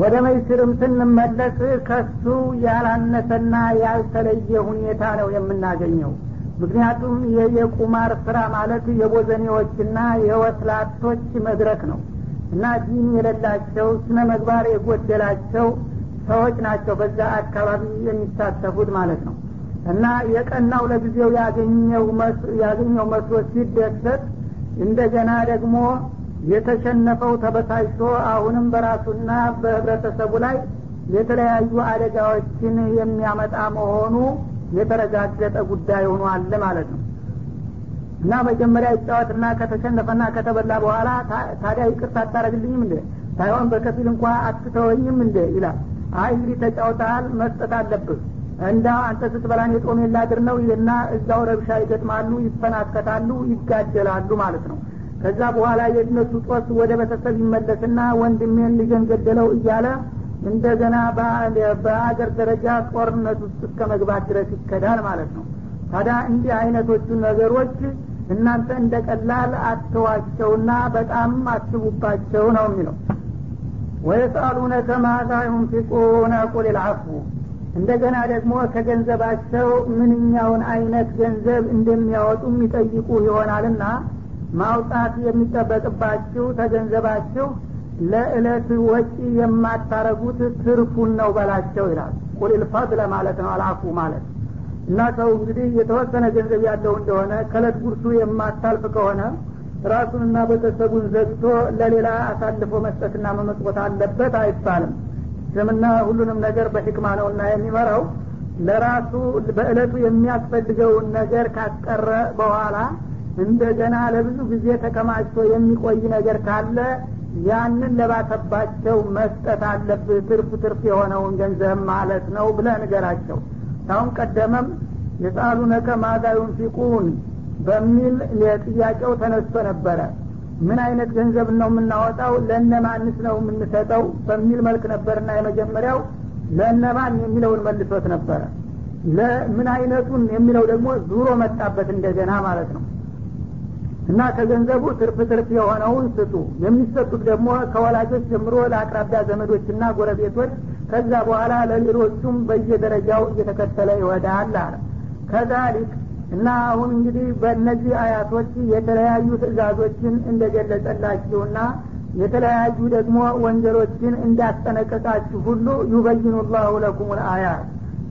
ወደ መይስርም ስንመለስ ከሱ ያላነሰና ያልተለየ ሁኔታ ነው የምናገኘው። ምክንያቱም የቁማር ስራ ማለት የቦዘኔዎችና የወስላቶች መድረክ ነው እና ዲን የሌላቸው ስነ መግባር የጎደላቸው ሰዎች ናቸው በዛ አካባቢ የሚሳተፉት ማለት ነው። እና የቀናው ለጊዜው ያገኘው መስሎ ሲደሰት እንደገና ደግሞ የተሸነፈው ተበሳጭቶ አሁንም በራሱና በህብረተሰቡ ላይ የተለያዩ አደጋዎችን የሚያመጣ መሆኑ የተረጋገጠ ጉዳይ ሆኗል ማለት ነው። እና መጀመሪያ ይጫወትና ከተሸነፈና ከተበላ በኋላ ታዲያ ይቅርታ አታረግልኝም እንደ ሳይሆን በከፊል እንኳ አትተወኝም እንደ ይላል። አይ እንግዲህ ተጫውተሃል መስጠት አለብህ። እንዳ አንተ ስትበላን የጦም የላድር ነው ይልና እዛው ረብሻ ይገጥማሉ ይፈናከታሉ ይጋደላሉ ማለት ነው ከዛ በኋላ የእነሱ ጦስ ወደ ቤተሰብ ይመለስና ወንድሜን ልጅን ገደለው እያለ እንደገና በአገር ደረጃ ጦርነት ውስጥ እስከ መግባት ድረስ ይከዳል ማለት ነው። ታዲያ እንዲህ አይነቶቹ ነገሮች እናንተ እንደ ቀላል አትዋቸውና በጣም አስቡባቸው ነው የሚለው። ወየስአሉነከ ማዛ ዩንፊቁነ ቁል ልአፉ እንደገና ደግሞ ከገንዘባቸው ምንኛውን አይነት ገንዘብ እንደሚያወጡ የሚጠይቁ ይሆናልና ማውጣት የሚጠበቅባችሁ ተገንዘባችሁ ለእለት ወጪ የማታረጉት ትርፉን ነው በላቸው ይላል። ቁሊል ፈድለ ማለት ነው አልአፉ ማለት። እና ሰው እንግዲህ የተወሰነ ገንዘብ ያለው እንደሆነ ከእለት ጉርሱ የማታልፍ ከሆነ ራሱንና ቤተሰቡን ዘግቶ ለሌላ አሳልፎ መስጠትና መመጽወት አለበት አይባልም። ስምና ሁሉንም ነገር በሕክማ ነውና የሚመራው ለራሱ በእለቱ የሚያስፈልገውን ነገር ካስቀረ በኋላ እንደገና ለብዙ ጊዜ ተከማችቶ የሚቆይ ነገር ካለ ያንን ለባሰባቸው መስጠት አለብህ። ትርፍ ትርፍ የሆነውን ገንዘብ ማለት ነው ብለ ንገራቸው። አሁን ቀደመም የጣሉነከ ማዛ ዩንፊቁን በሚል ጥያቄው ተነስቶ ነበረ። ምን አይነት ገንዘብ ነው የምናወጣው? ለእነማንስ ነው የምንሰጠው? በሚል መልክ ነበርና የመጀመሪያው ለእነማን የሚለውን መልሶት ነበረ። ለምን አይነቱን የሚለው ደግሞ ዙሮ መጣበት እንደገና ማለት ነው እና ከገንዘቡ ትርፍ ትርፍ የሆነውን ስጡ። የሚሰጡት ደግሞ ከወላጆች ጀምሮ ለአቅራቢያ ዘመዶችና ጎረቤቶች ከዛ በኋላ ለሌሎቹም በየደረጃው እየተከተለ ይወዳል አለ። ከዛሊክ እና አሁን እንግዲህ በእነዚህ አያቶች የተለያዩ ትእዛዞችን እንደገለጸላችሁና የተለያዩ ደግሞ ወንጀሎችን እንዳስጠነቀቃችሁ ሁሉ ዩበይኑ ላሁ ለኩም ልአያት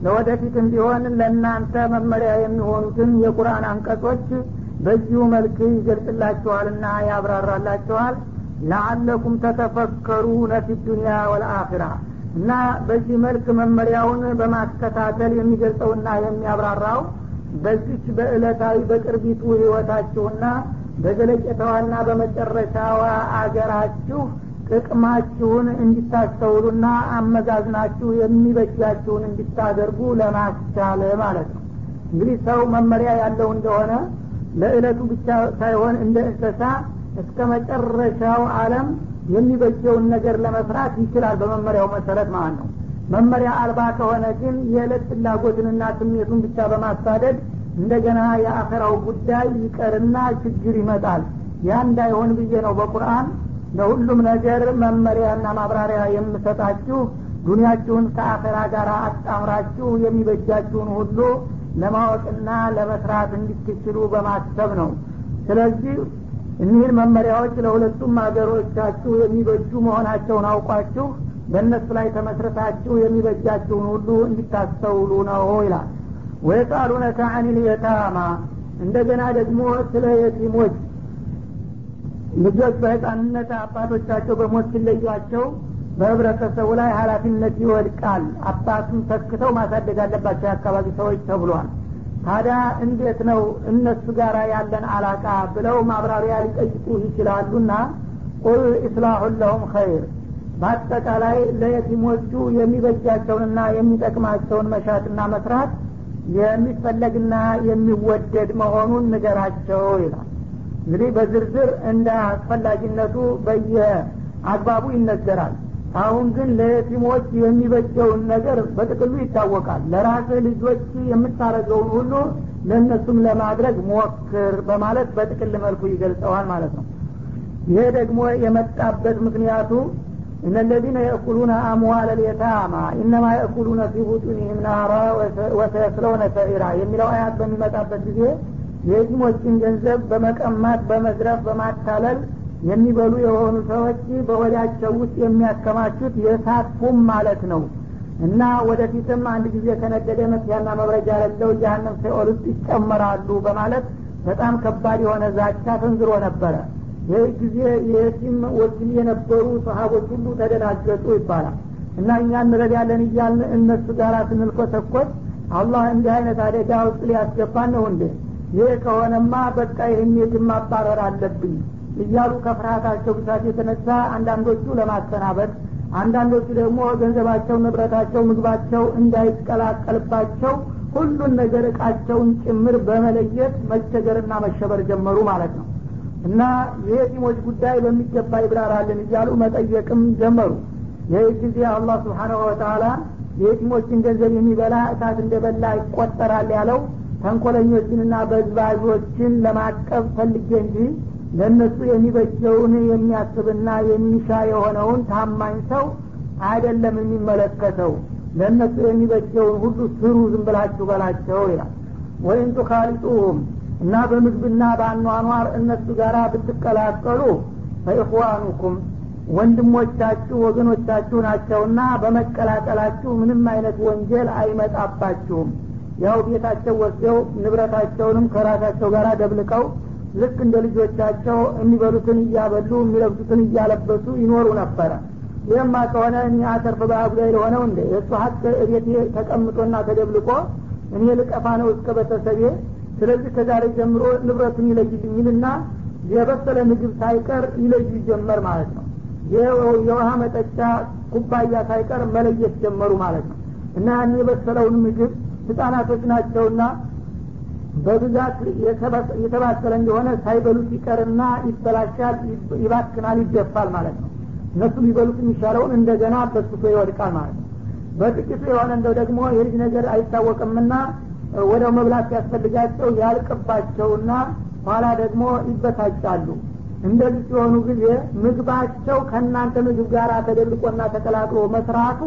ለወደፊትም ቢሆን ለእናንተ መመሪያ የሚሆኑትን የቁርአን አንቀጾች በዚሁ መልክ ይገልጽላችኋልና ያብራራላችኋል። ለአለኩም ተተፈከሩነ ፊ ዱኒያ ወልአኺራ እና በዚህ መልክ መመሪያውን በማስከታተል የሚገልጸውና የሚያብራራው በዚች በእለታዊ በቅርቢቱ ህይወታችሁና በዘለቄታዋና በመጨረሻዋ አገራችሁ ጥቅማችሁን እንዲታስተውሉና አመዛዝናችሁ የሚበጃችሁን እንዲታደርጉ ለማስቻል ማለት ነው። እንግዲህ ሰው መመሪያ ያለው እንደሆነ ለእለቱ ብቻ ሳይሆን እንደ እንስሳ እስከ መጨረሻው አለም የሚበጀውን ነገር ለመስራት ይችላል። በመመሪያው መሰረት ማለት ነው። መመሪያ አልባ ከሆነ ግን የዕለት ፍላጎትንና ስሜቱን ብቻ በማሳደድ እንደገና የአኸራው ጉዳይ ይቀርና ችግር ይመጣል። ያ እንዳይሆን ብዬ ነው በቁርአን ለሁሉም ነገር መመሪያና ማብራሪያ የምሰጣችሁ። ዱኒያችሁን ከአኸራ ጋር አጣምራችሁ የሚበጃችሁን ሁሉ ለማወቅና ለመስራት እንድትችሉ በማሰብ ነው። ስለዚህ እኒህን መመሪያዎች ለሁለቱም ሀገሮቻችሁ የሚበጁ መሆናቸውን አውቋችሁ በእነሱ ላይ ተመስረታችሁ የሚበጃችሁን ሁሉ እንዲታስተውሉ ነው ይላል። ወየጣሉነከ አኒል የታማ እንደገና ደግሞ ስለ የቲሞች ልጆች በህፃንነት አባቶቻቸው በሞት ሲለዩቸው በህብረተሰቡ ላይ ሀላፊነት ይወድቃል። አባቱን ተክተው ማሳደግ አለባቸው የአካባቢ ሰዎች ተብሏል። ታዲያ እንዴት ነው እነሱ ጋር ያለን አላቃ ብለው ማብራሪያ ሊጠይቁ ይችላሉና? ቁል ኢስላሁን ለሁም ኸይር። በአጠቃላይ ለየቲሞቹ የሚበጃቸውንና የሚጠቅማቸውን መሻትና መስራት የሚፈለግና የሚወደድ መሆኑን ንገራቸው ይላል። እንግዲህ በዝርዝር እንደ አስፈላጊነቱ በየአግባቡ ይነገራል አሁን ግን ለየቲሞች የሚበጀውን ነገር በጥቅሉ ይታወቃል። ለራስህ ልጆች የምታረገውን ሁሉ ለእነሱም ለማድረግ ሞክር በማለት በጥቅል መልኩ ይገልጸዋል ማለት ነው። ይሄ ደግሞ የመጣበት ምክንያቱ እነ ለዚነ የእኩሉነ አምዋል ልየታማ ኢነማ የእኩሉነ ፊ ቡጡኒህም ናራ ወሰየስለውነ ሰዒራ የሚለው አያት በሚመጣበት ጊዜ የየቲሞችን ገንዘብ በመቀማት በመዝረፍ በማታለል የሚበሉ የሆኑ ሰዎች በወዳቸው ውስጥ የሚያከማቹት የእሳት ፉም ማለት ነው። እና ወደፊትም አንድ ጊዜ ከነደደ መጥያና መብረጃ ያለው ጀሀነም ሲኦል ውስጥ ይጨመራሉ በማለት በጣም ከባድ የሆነ ዛቻ ተንዝሮ ነበረ። ይህ ጊዜ የቲም ወኪል የነበሩ ሰሀቦች ሁሉ ተደናገጡ ይባላል። እና እኛ እንረዳለን እያልን እነሱ ጋር ስንልኮተኮት አላህ እንዲህ አይነት አደጋ ውስጥ ሊያስገባን ነው እንዴ? ይህ ከሆነማ በቃ ይህን የትም ማባረር አለብኝ እያሉ ከፍርሃታቸው ብዛት የተነሳ አንዳንዶቹ ለማሰናበት አንዳንዶቹ ደግሞ ገንዘባቸው ንብረታቸው ምግባቸው እንዳይቀላቀልባቸው ሁሉን ነገር እቃቸውን ጭምር በመለየት መቸገርና መሸበር ጀመሩ ማለት ነው። እና የየቲሞች ጉዳይ በሚገባ ይብራራልን እያሉ መጠየቅም ጀመሩ። ይህ ጊዜ አላህ ስብሓናሁ ወተላ የየቲሞችን ገንዘብ የሚበላ እሳት እንደበላ ይቆጠራል ያለው ተንኮለኞችንና በዝባዦችን ለማቀብ ፈልጌ እንጂ ለእነሱ የሚበጀውን የሚያስብና የሚሻ የሆነውን ታማኝ ሰው አይደለም የሚመለከተው። ለእነሱ የሚበጀውን ሁሉ ስሩ ዝም ብላችሁ በላቸው ይላል። ወይም ቱካሊጡሁም እና በምግብና በአኗኗር እነሱ ጋር ብትቀላቀሉ ፈኢኽዋኑኩም ወንድሞቻችሁ ወገኖቻችሁ ናቸውና በመቀላቀላችሁ ምንም አይነት ወንጀል አይመጣባችሁም። ያው ቤታቸው ወስደው ንብረታቸውንም ከራሳቸው ጋር ደብልቀው ልክ እንደ ልጆቻቸው የሚበሉትን እያበሉ የሚለብሱትን እያለበሱ ይኖሩ ነበረ። ይህማ ከሆነ እኔ አተርፍ በአጉዳይ ለሆነው እንደ የእሱ ሀቅ እቤቴ ተቀምጦና ተደብልቆ እኔ ልቀፋ ነው እስከ ቤተሰቤ። ስለዚህ ከዛሬ ጀምሮ ንብረቱን ይለይልኝልና የበሰለ ምግብ ሳይቀር ይለዩ ጀመር ማለት ነው። የውሃ መጠጫ ኩባያ ሳይቀር መለየት ጀመሩ ማለት ነው። እና ያን የበሰለውን ምግብ ህጻናቶች ናቸውና በብዛት የተባሰለ እንደሆነ ሳይበሉት ይቀርና ይበላሻል ይባክናል ይደፋል ማለት ነው። እነሱ ሊበሉት የሚሻለውን እንደገና በስቶ ይወድቃል ማለት ነው። በጥቂቱ የሆነ እንደው ደግሞ የልጅ ነገር አይታወቅምና ወደው መብላት ሲያስፈልጋቸው ያልቅባቸውና ኋላ ደግሞ ይበሳጫሉ። እንደዚህ ሲሆኑ ጊዜ ምግባቸው ከእናንተ ምግብ ጋር ተደልቆና ተቀላቅሎ መስራቱ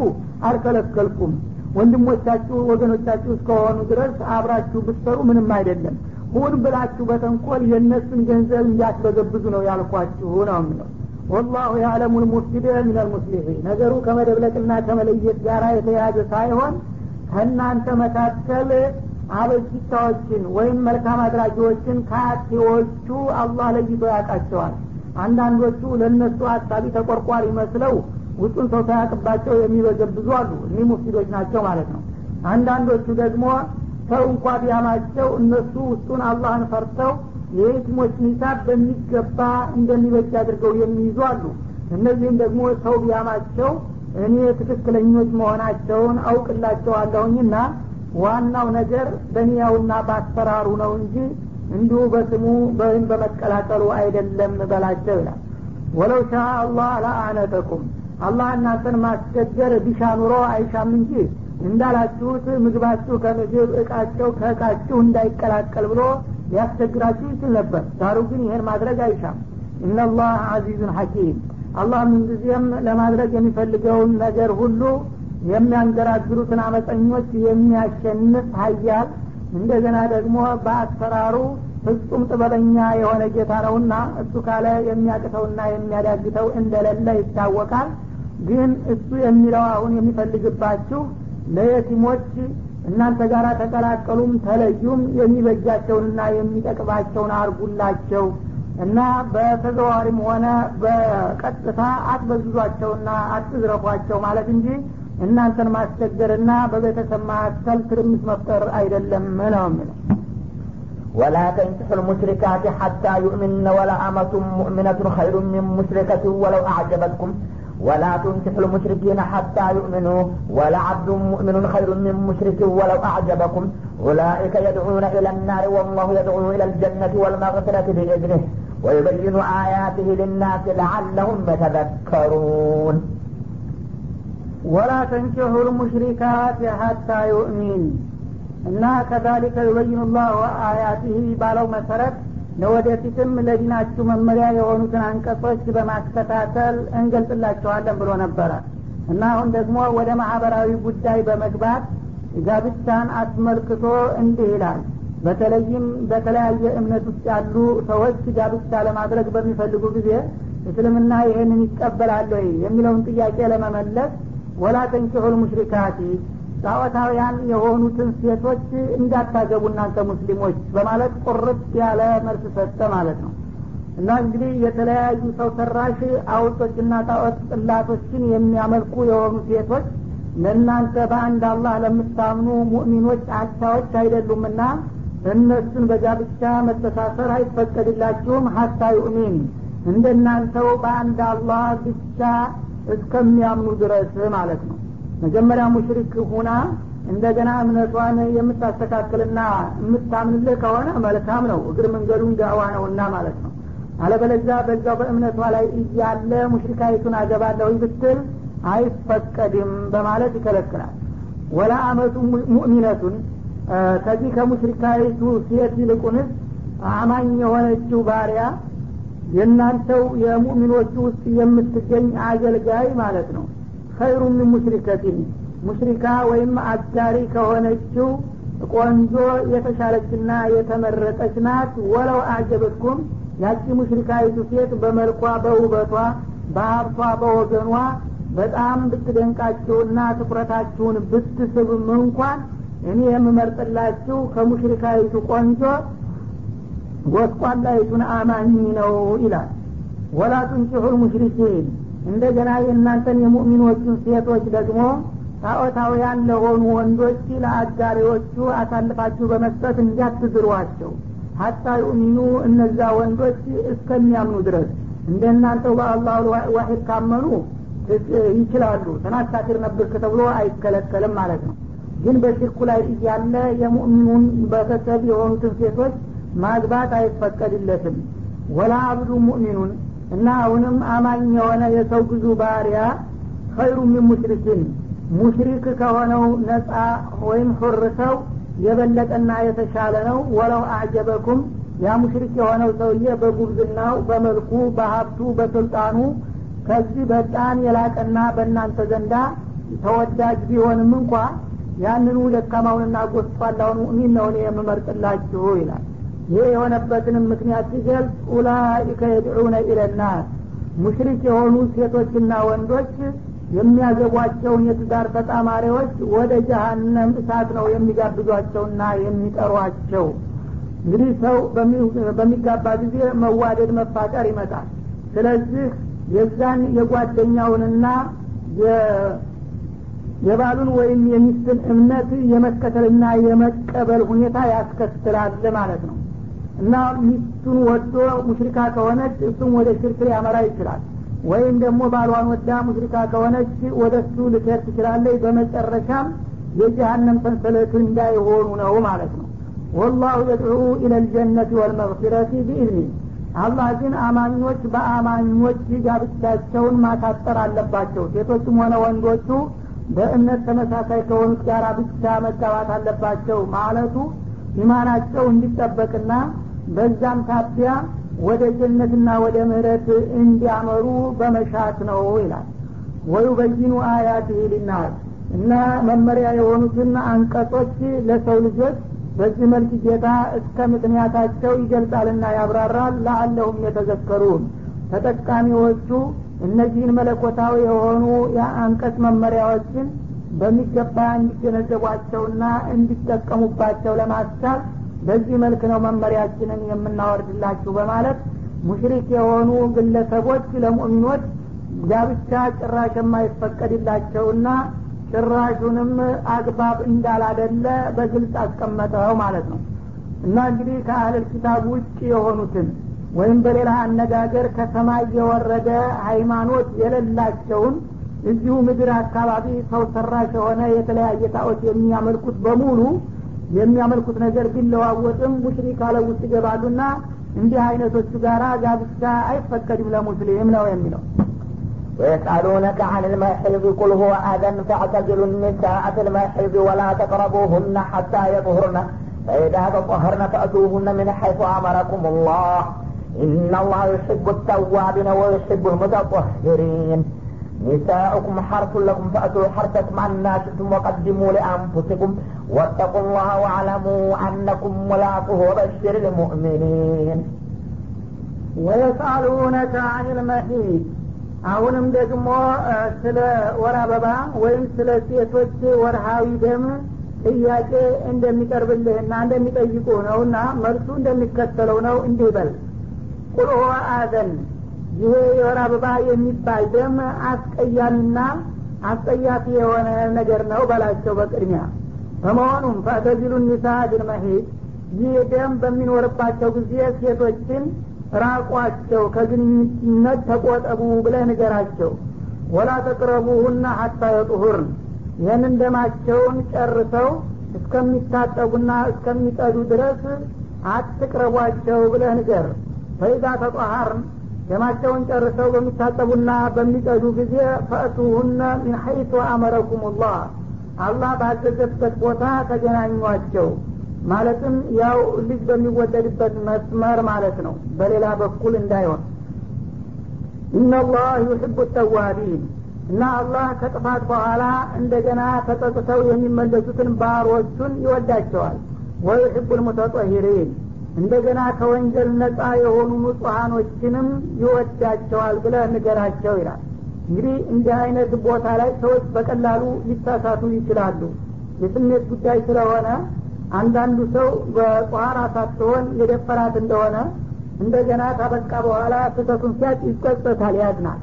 አልከለከልኩም ወንድሞቻችሁ ወገኖቻችሁ እስከሆኑ ድረስ አብራችሁ ብትሰሩ ምንም አይደለም። ሁን ብላችሁ በተንኮል የእነሱን ገንዘብ እንዲያስበዘብዙ ነው ያልኳችሁ ነው የሚለው ወላሁ ያዕለሙ ልሙፍሲደ ምን ልሙስሊሒን ነገሩ ከመደብለቅና ከመለየት ጋር የተያዘ ሳይሆን ከእናንተ መካከል አበጅታዎችን ወይም መልካም አድራጊዎችን ከአቴዎቹ አላህ ለይቶ ያውቃቸዋል። አንዳንዶቹ ለእነሱ አሳቢ ተቆርቋሪ መስለው ውጡን ሰው ሳያቅባቸው የሚበዘብዙ አሉ። እኒህ ሙፍሲዶች ናቸው ማለት ነው። አንዳንዶቹ ደግሞ ሰው እንኳ ቢያማቸው እነሱ ውስጡን አላህን ፈርተው የየቲሞችን ሂሳብ በሚገባ እንደሚበጅ አድርገው የሚይዙ አሉ። እነዚህም ደግሞ ሰው ቢያማቸው እኔ ትክክለኞች መሆናቸውን አውቅላቸዋለሁኝና ዋናው ነገር በኒያውና በአሰራሩ ነው እንጂ እንዲሁ በስሙ በመቀላቀሉ አይደለም በላቸው ይላል። ወለው ሻ አላህ ለአነተኩም አላህ እናንተን ማስቸገር ቢሻ ኑሮ አይሻም እንጂ እንዳላችሁት ምግባችሁ ከምግብ እቃቸው ከእቃችሁ እንዳይቀላቀል ብሎ ሊያስቸግራችሁ ይችል ነበር። ዳሩ ግን ይሄን ማድረግ አይሻም። እነላህ አዚዙን ሐኪም። አላህ ምንጊዜም ለማድረግ የሚፈልገውን ነገር ሁሉ የሚያንገራግሩትን አመፀኞች የሚያሸንፍ ሀያል እንደገና ደግሞ በአሰራሩ ፍጹም ጥበበኛ የሆነ ጌታ ነውና እሱ ካለ የሚያቅተውና የሚያዳግተው እንደሌለ ይታወቃል ግን እሱ የሚለው አሁን የሚፈልግባችሁ ለየቲሞች እናንተ ጋር ተቀላቀሉም ተለዩም የሚበጃቸውንና የሚጠቅማቸውን አርጉላቸው እና በተዘዋሪም ሆነ በቀጥታ አትበዝዟቸውና አትዝረፏቸው ማለት እንጂ እናንተን ማስቸገርና በቤተሰብ መካከል ትርምስ መፍጠር አይደለም ነው የሚለው ولا تنكحوا المشركات حتى يؤمن ولا أمة مؤمنة خير من مشركة ولو أعجبتكم ولا تنكحوا المشركين حتى يؤمنوا ولا عبد مؤمن خير من مشرك ولو أعجبكم أولئك يدعون إلى النار والله يدعو إلى الجنة والمغفرة بإذنه ويبين آياته للناس لعلهم يتذكرون ولا تنكحوا المشركات حتى يؤمن እና ከዛሊከ ዩበይኑ ላሁ አያቲህ ባለው መሰረት ለወደፊትም ለዲናችሁ መመሪያ የሆኑትን አንቀጾች በማከታተል እንገልጽላችኋለን ብሎ ነበረ። እና አሁን ደግሞ ወደ ማህበራዊ ጉዳይ በመግባት ጋብቻን አስመልክቶ እንዲህ ይላል። በተለይም በተለያየ እምነት ውስጥ ያሉ ሰዎች ጋብቻ ለማድረግ በሚፈልጉ ጊዜ እስልምና ይህንን ይቀበላል ወይ የሚለውን ጥያቄ ለመመለስ ወላ ተንኪሑል ሙሽሪካቲ ጣዖታውያን የሆኑትን ሴቶች እንዳታገቡ እናንተ ሙስሊሞች በማለት ቁርጥ ያለ መልስ ሰጠ ማለት ነው። እና እንግዲህ የተለያዩ ሰው ሰራሽ አውጦችና ጣዖት ጥላቶችን የሚያመልኩ የሆኑ ሴቶች ለእናንተ በአንድ አላህ ለምታምኑ ሙእሚኖች አቻዎች አይደሉምና እነሱን በጋብቻ መተሳሰር አይፈቀድላችሁም። ሀታ ዩእሚን እንደናንተው በአንድ አላህ ብቻ እስከሚያምኑ ድረስ ማለት ነው መጀመሪያ ሙሽሪክ ሁና እንደገና እምነቷን የምታስተካክልና የምታምንልህ ከሆነ መልካም ነው። እግር መንገዱን ዳዋ ነውና ማለት ነው። አለበለዛ በዛው በእምነቷ ላይ እያለ ሙሽሪካይቱን አገባለሁ ብትል አይፈቀድም በማለት ይከለክላል። ወላ አመቱ ሙእሚነቱን ከዚህ ከሙሽሪካይቱ ሴት ይልቁንስ አማኝ የሆነችው ባሪያ የእናንተው የሙእሚኖቹ ውስጥ የምትገኝ አገልጋይ ማለት ነው ኸይሩ ምን ሙሽሪከቲን ሙሽሪካ ወይም አጋሪ ከሆነችው ቆንጆ የተሻለችና የተመረጠች ናት። ወለው አጀበትኩም ያቺ ሙሽሪካዊቱ ሴት በመልኳ በውበቷ በሀብቷ በወገኗ በጣም ብትደንቃችሁና ትኩረታችሁን ብትስብም እንኳን እኔ የምመርጥላችሁ ከሙሽሪካዊቱ ቆንጆ ጎስቋላይቱን አማኝ ነው ይላል። ولا تنكحوا المشركين እንደገና የእናንተን የሙእሚኖቹን ሴቶች ደግሞ ጣዖታውያን ለሆኑ ወንዶች ለአጋሪዎቹ አሳልፋችሁ በመስጠት እንዲያትዝሯቸው حتى يؤمنوا እነዛ ወንዶች እስከሚያምኑ ድረስ። እንደናንተው በአላሁ ዋሂድ ካመኑ ይችላሉ። ተናካፊር ነበርክ ተብሎ አይከለከልም ማለት ነው። ግን በሽርኩ ላይ እያለ የሙእሚኑን በተሰብ የሆኑትን ሴቶች ማግባት አይፈቀድለትም። ወላ አብዱ ሙእሚኑን እና አሁንም አማኝ የሆነ የሰው ግዙ ባሪያ ኸይሩ ሚን ሙሽሪኪን። ሙሽሪክ ከሆነው ነጻ ወይም ሁር ሰው የበለጠና የተሻለ ነው። ወለው አዕጀበኩም ያ ሙሽሪክ የሆነው ሰውዬ በጉብዝናው በመልኩ በሀብቱ በስልጣኑ ከዚህ በጣም የላቀና በእናንተ ዘንዳ ተወዳጅ ቢሆንም እንኳ ያንኑ ደካማውንና ጎስቋላውን ሙእሚን ነው እኔ የምመርጥላችሁ ይላል ይህ የሆነበትንም ምክንያት ሲገልጽ ኡላኢከ የድዑነ ኢለናር ሙሽሪክ የሆኑ ሴቶችና ወንዶች የሚያገቧቸውን የትዳር ተጣማሪዎች ወደ ጀሀነም እሳት ነው የሚጋብዟቸውና የሚጠሯቸው። እንግዲህ ሰው በሚጋባ ጊዜ መዋደድ መፋቀር ይመጣል። ስለዚህ የዛን የጓደኛውንና የባሉን ወይም የሚስትን እምነት የመከተልና የመቀበል ሁኔታ ያስከትላል ማለት ነው እና ሚስቱን ወዶ ሙሽሪካ ከሆነች እሱም ወደ ሽርክ ሊያመራ ይችላል። ወይም ደግሞ ባሏን ወዳ ሙሽሪካ ከሆነች ወደ እሱ ልትሄድ ትችላለች። በመጨረሻም የጀሃነም ሰንሰለት እንዳይሆኑ ነው ማለት ነው። ወላሁ የድዑ ኢለልጀነት ወልመግፊረት ቢኢዝኒ። አላህ ግን አማኞች በአማኞች ጋብቻቸውን ማሳጠር አለባቸው። ሴቶችም ሆነ ወንዶቹ በእምነት ተመሳሳይ ከሆኑት ጋራ ብቻ መጋባት አለባቸው ማለቱ ኢማናቸው እንዲጠበቅና በዛም ታቢያ ወደ ጀነትና ወደ ምህረት እንዲያመሩ በመሻት ነው ይላል። ወዩበይኑ አያት ሊናስ እና መመሪያ የሆኑትን አንቀጾች ለሰው ልጆች በዚህ መልክ ጌታ እስከ ምክንያታቸው ይገልጻልና ያብራራል። ለአለሁም የተዘከሩን ተጠቃሚዎቹ እነዚህን መለኮታዊ የሆኑ የአንቀጽ መመሪያዎችን በሚገባ እንዲገነዘቧቸውና እንዲጠቀሙባቸው ለማስቻል በዚህ መልክ ነው መመሪያችንን የምናወርድላችሁ በማለት ሙሽሪክ የሆኑ ግለሰቦች ለሙእሚኖች ጋብቻ ጭራሽ የማይፈቀድላቸውና ጭራሹንም አግባብ እንዳላደለ በግልጽ አስቀመጠው ማለት ነው። እና እንግዲህ ከአህለል ኪታብ ውጭ የሆኑትን ወይም በሌላ አነጋገር ከሰማይ የወረደ ሃይማኖት የሌላቸውን እዚሁ ምድር አካባቢ ሰው ሰራሽ የሆነ የተለያየ ጣዖት የሚያመልኩት በሙሉ የሚያመልኩት ነገር ቢለዋወጥም ሙሽሪክ አለ ውስጥ ይገባሉና እንዲህ አይነቶቹ ጋራ ጋብቻ አይፈቀድም ለሙስሊም ነው የሚለው ويسألونك عن المحيض قل هو أذى فاعتزلوا النساء في المحيض ولا تقربوهن حتى يطهرن فإذا تطهرن فأتوهن من حيث أمركم الله إن الله يحب التوابين ويحب المتطهرين نساؤكم حرث لكم فأتوا حرثكم عنا شئتم وقدموا لأنفسكم واتقوا الله واعلموا أنكم ملاقوه وبشر المؤمنين ወየስአሉነከ አኒል መሒድ አሁንም ደግሞ ስለ ወር አበባ ወይም ስለ ሴቶች ወርሃዊ ደም ጥያቄ እንደሚቀርብልህና እንደሚጠይቁህ ነውና መልሱ እንደሚከተለው ነው እንዲህ በል ቁል ሁወ አዘን ይሄ የወር አበባ የሚባል ደም አስቀያሚና አስጸያፊ የሆነ ነገር ነው በላቸው በቅድሚያ። በመሆኑም ፈተዚሉ ኒሳ ቢልመሒድ ይህ ደም በሚኖርባቸው ጊዜ ሴቶችን ራቋቸው ከግንኙነት ተቆጠቡ ብለህ ንገራቸው። ወላ ተቅረቡሁና ሀታ የጡሁርን ይህንን ደማቸውን ጨርሰው እስከሚታጠቡና እስከሚጠዱ ድረስ አትቅረቧቸው ብለህ ንገር። ፈይዛ ተጧሃርን ደማቸውን ጨርሰው በሚታጠቡና በሚጠዱ ጊዜ ፈእቱሁነ ሚን ሐይቱ አመረኩም ላህ አላህ ባዘዘበት ቦታ ተገናኟቸው። ማለትም ያው ልጅ በሚወለድበት መስመር ማለት ነው። በሌላ በኩል እንዳይሆን። ኢነላህ ዩሕቡ ተዋቢን። እና አላህ ከጥፋት በኋላ እንደገና ተጸጽተው የሚመለሱትን ባሮቹን ይወዳቸዋል። ወዩሕቡ ልሙተጠሂሪን እንደገና ከወንጀል ነጻ የሆኑ ንጹሐኖችንም ይወዳቸዋል ብለህ ንገራቸው ይላል። እንግዲህ እንዲህ አይነት ቦታ ላይ ሰዎች በቀላሉ ሊሳሳቱ ይችላሉ። የስሜት ጉዳይ ስለሆነ አንዳንዱ ሰው በጧራ ሳትሆን የደፈራት እንደሆነ እንደገና ታበቃ በኋላ ስህተቱን ሲያጭ ይጸጸታል ያዝናል።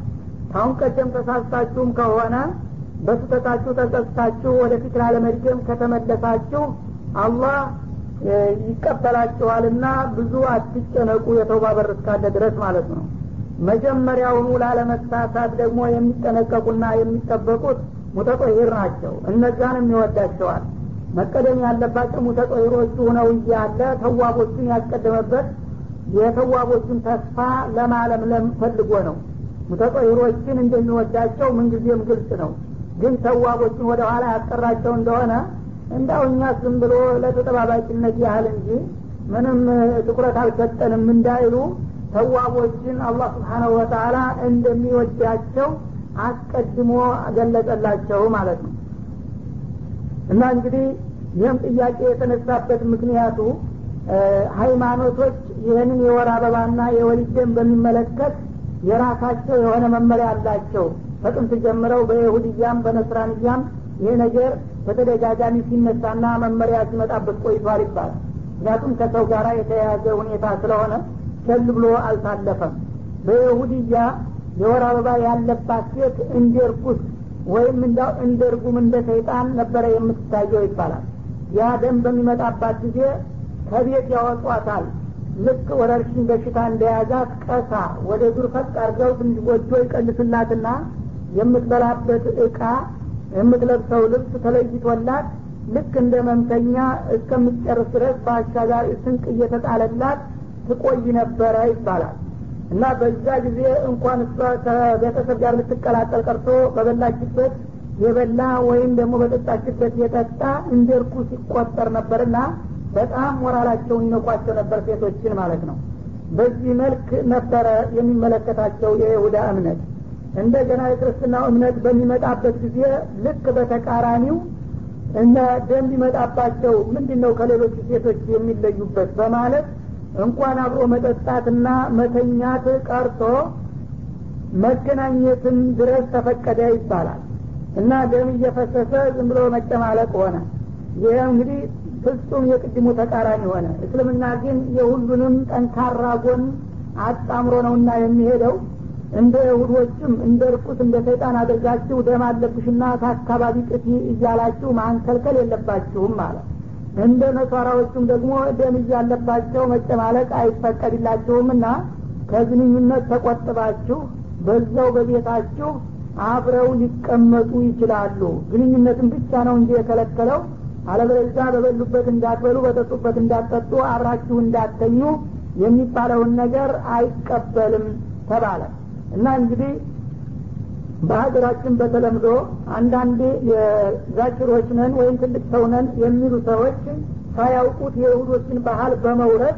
ካሁን ቀደም ተሳስታችሁም ከሆነ በስህተታችሁ ተጸጽታችሁ ወደፊት ላለመድገም ከተመለሳችሁ አላህ ይቀበላችኋልና ብዙ አትጨነቁ የተውባ በር እስካለ ድረስ ማለት ነው። መጀመሪያውኑ ላለመሳሳት ደግሞ የሚጠነቀቁና የሚጠበቁት ሙተጦሂር ናቸው። እነዛንም ይወዳቸዋል መቀደም ያለባቸው ሙተጦሂሮቹ ነው እያለ ተዋቦቹን ያስቀደመበት የተዋቦቹን ተስፋ ለማለምለም ፈልጎ ነው። ሙተጦሂሮችን እንደሚወዳቸው ምንጊዜም ግልጽ ነው። ግን ተዋቦችን ወደ ኋላ ያስቀራቸው እንደሆነ እንዳው እኛ ዝም ብሎ ለተጠባባቂነት ያህል እንጂ ምንም ትኩረት አልሰጠንም እንዳይሉ ተዋቦችን አላህ ስብሓናሁ ወተላ እንደሚወዳቸው አስቀድሞ ገለጸላቸው ማለት ነው። እና እንግዲህ ይህም ጥያቄ የተነሳበት ምክንያቱ ሃይማኖቶች ይህንን የወር አበባና የወሊድ በሚመለከት የራሳቸው የሆነ መመሪያ አላቸው። ከጥንት ጀምረው በይሁድያም በነስራንያም ይህ ነገር በተደጋጋሚ ሲነሳና መመሪያ ሲመጣበት ቆይቷል ይባላል። ምክንያቱም ከሰው ጋር የተያያዘ ሁኔታ ስለሆነ ቸል ብሎ አልታለፈም። በይሁድያ የወር አበባ ያለባት ሴት እንደ እርኩስ ወይም እንደ እርጉም እንደ ሰይጣን ነበረ የምትታየው ይባላል። ያ ደም በሚመጣባት ጊዜ ከቤት ያወጧታል። ልክ ወረርሽኝ በሽታ እንደያዛት ቀሳ ወደ ዱር ፈቅ አርገው ትንሽ ጎጆ ይቀልስላትና የምትበላበት እቃ የምትለብሰው ልብስ ተለይቶላት ልክ እንደ መምተኛ እስከምትጨርስ ድረስ በአሻጋሪ ስንቅ እየተጣለላት ትቆይ ነበረ ይባላል። እና በዛ ጊዜ እንኳን እሷ ከቤተሰብ ጋር ልትቀላቀል ቀርቶ በበላችበት የበላ ወይም ደግሞ በጠጣችበት የጠጣ እንደ እርኩስ ይቆጠር ነበርና በጣም ሞራላቸውን ይነቋቸው ነበር ሴቶችን ማለት ነው። በዚህ መልክ ነበረ የሚመለከታቸው የይሁዳ እምነት እንደገና የክርስትናው እምነት በሚመጣበት ጊዜ ልክ በተቃራኒው እና ደም ቢመጣባቸው ምንድን ነው ከሌሎች ሴቶች የሚለዩበት በማለት እንኳን አብሮ መጠጣትና መተኛት ቀርቶ መገናኘትን ድረስ ተፈቀደ ይባላል። እና ደም እየፈሰሰ ዝም ብሎ መጨማለቅ ሆነ። ይህ እንግዲህ ፍጹም የቅድሙ ተቃራኒ ሆነ። እስልምና ግን የሁሉንም ጠንካራ ጎን አጣምሮ ነውና የሚሄደው እንደ ይሁዶችም እንደ እርኩስ እንደ ሰይጣን አድርጋችሁ ደም አለብሽና ከአካባቢ ጥፊ እያላችሁ ማንከልከል የለባችሁም ማለት እንደ ነሷራዎቹም ደግሞ ደም እያለባቸው መጨማለቅ አይፈቀድላችሁምና ከግንኙነት ተቆጥባችሁ በዛው በቤታችሁ አብረው ሊቀመጡ ይችላሉ። ግንኙነትን ብቻ ነው እንጂ የከለከለው። አለበለዛ በበሉበት እንዳትበሉ በጠጡበት እንዳትጠጡ አብራችሁ እንዳተኙ የሚባለውን ነገር አይቀበልም ተባለ እና እንግዲህ በሀገራችን በተለምዶ አንዳንድ የዛኪሮች ነን ወይም ትልቅ ሰው ነን የሚሉ ሰዎች ሳያውቁት የይሁዶችን ባህል በመውረድ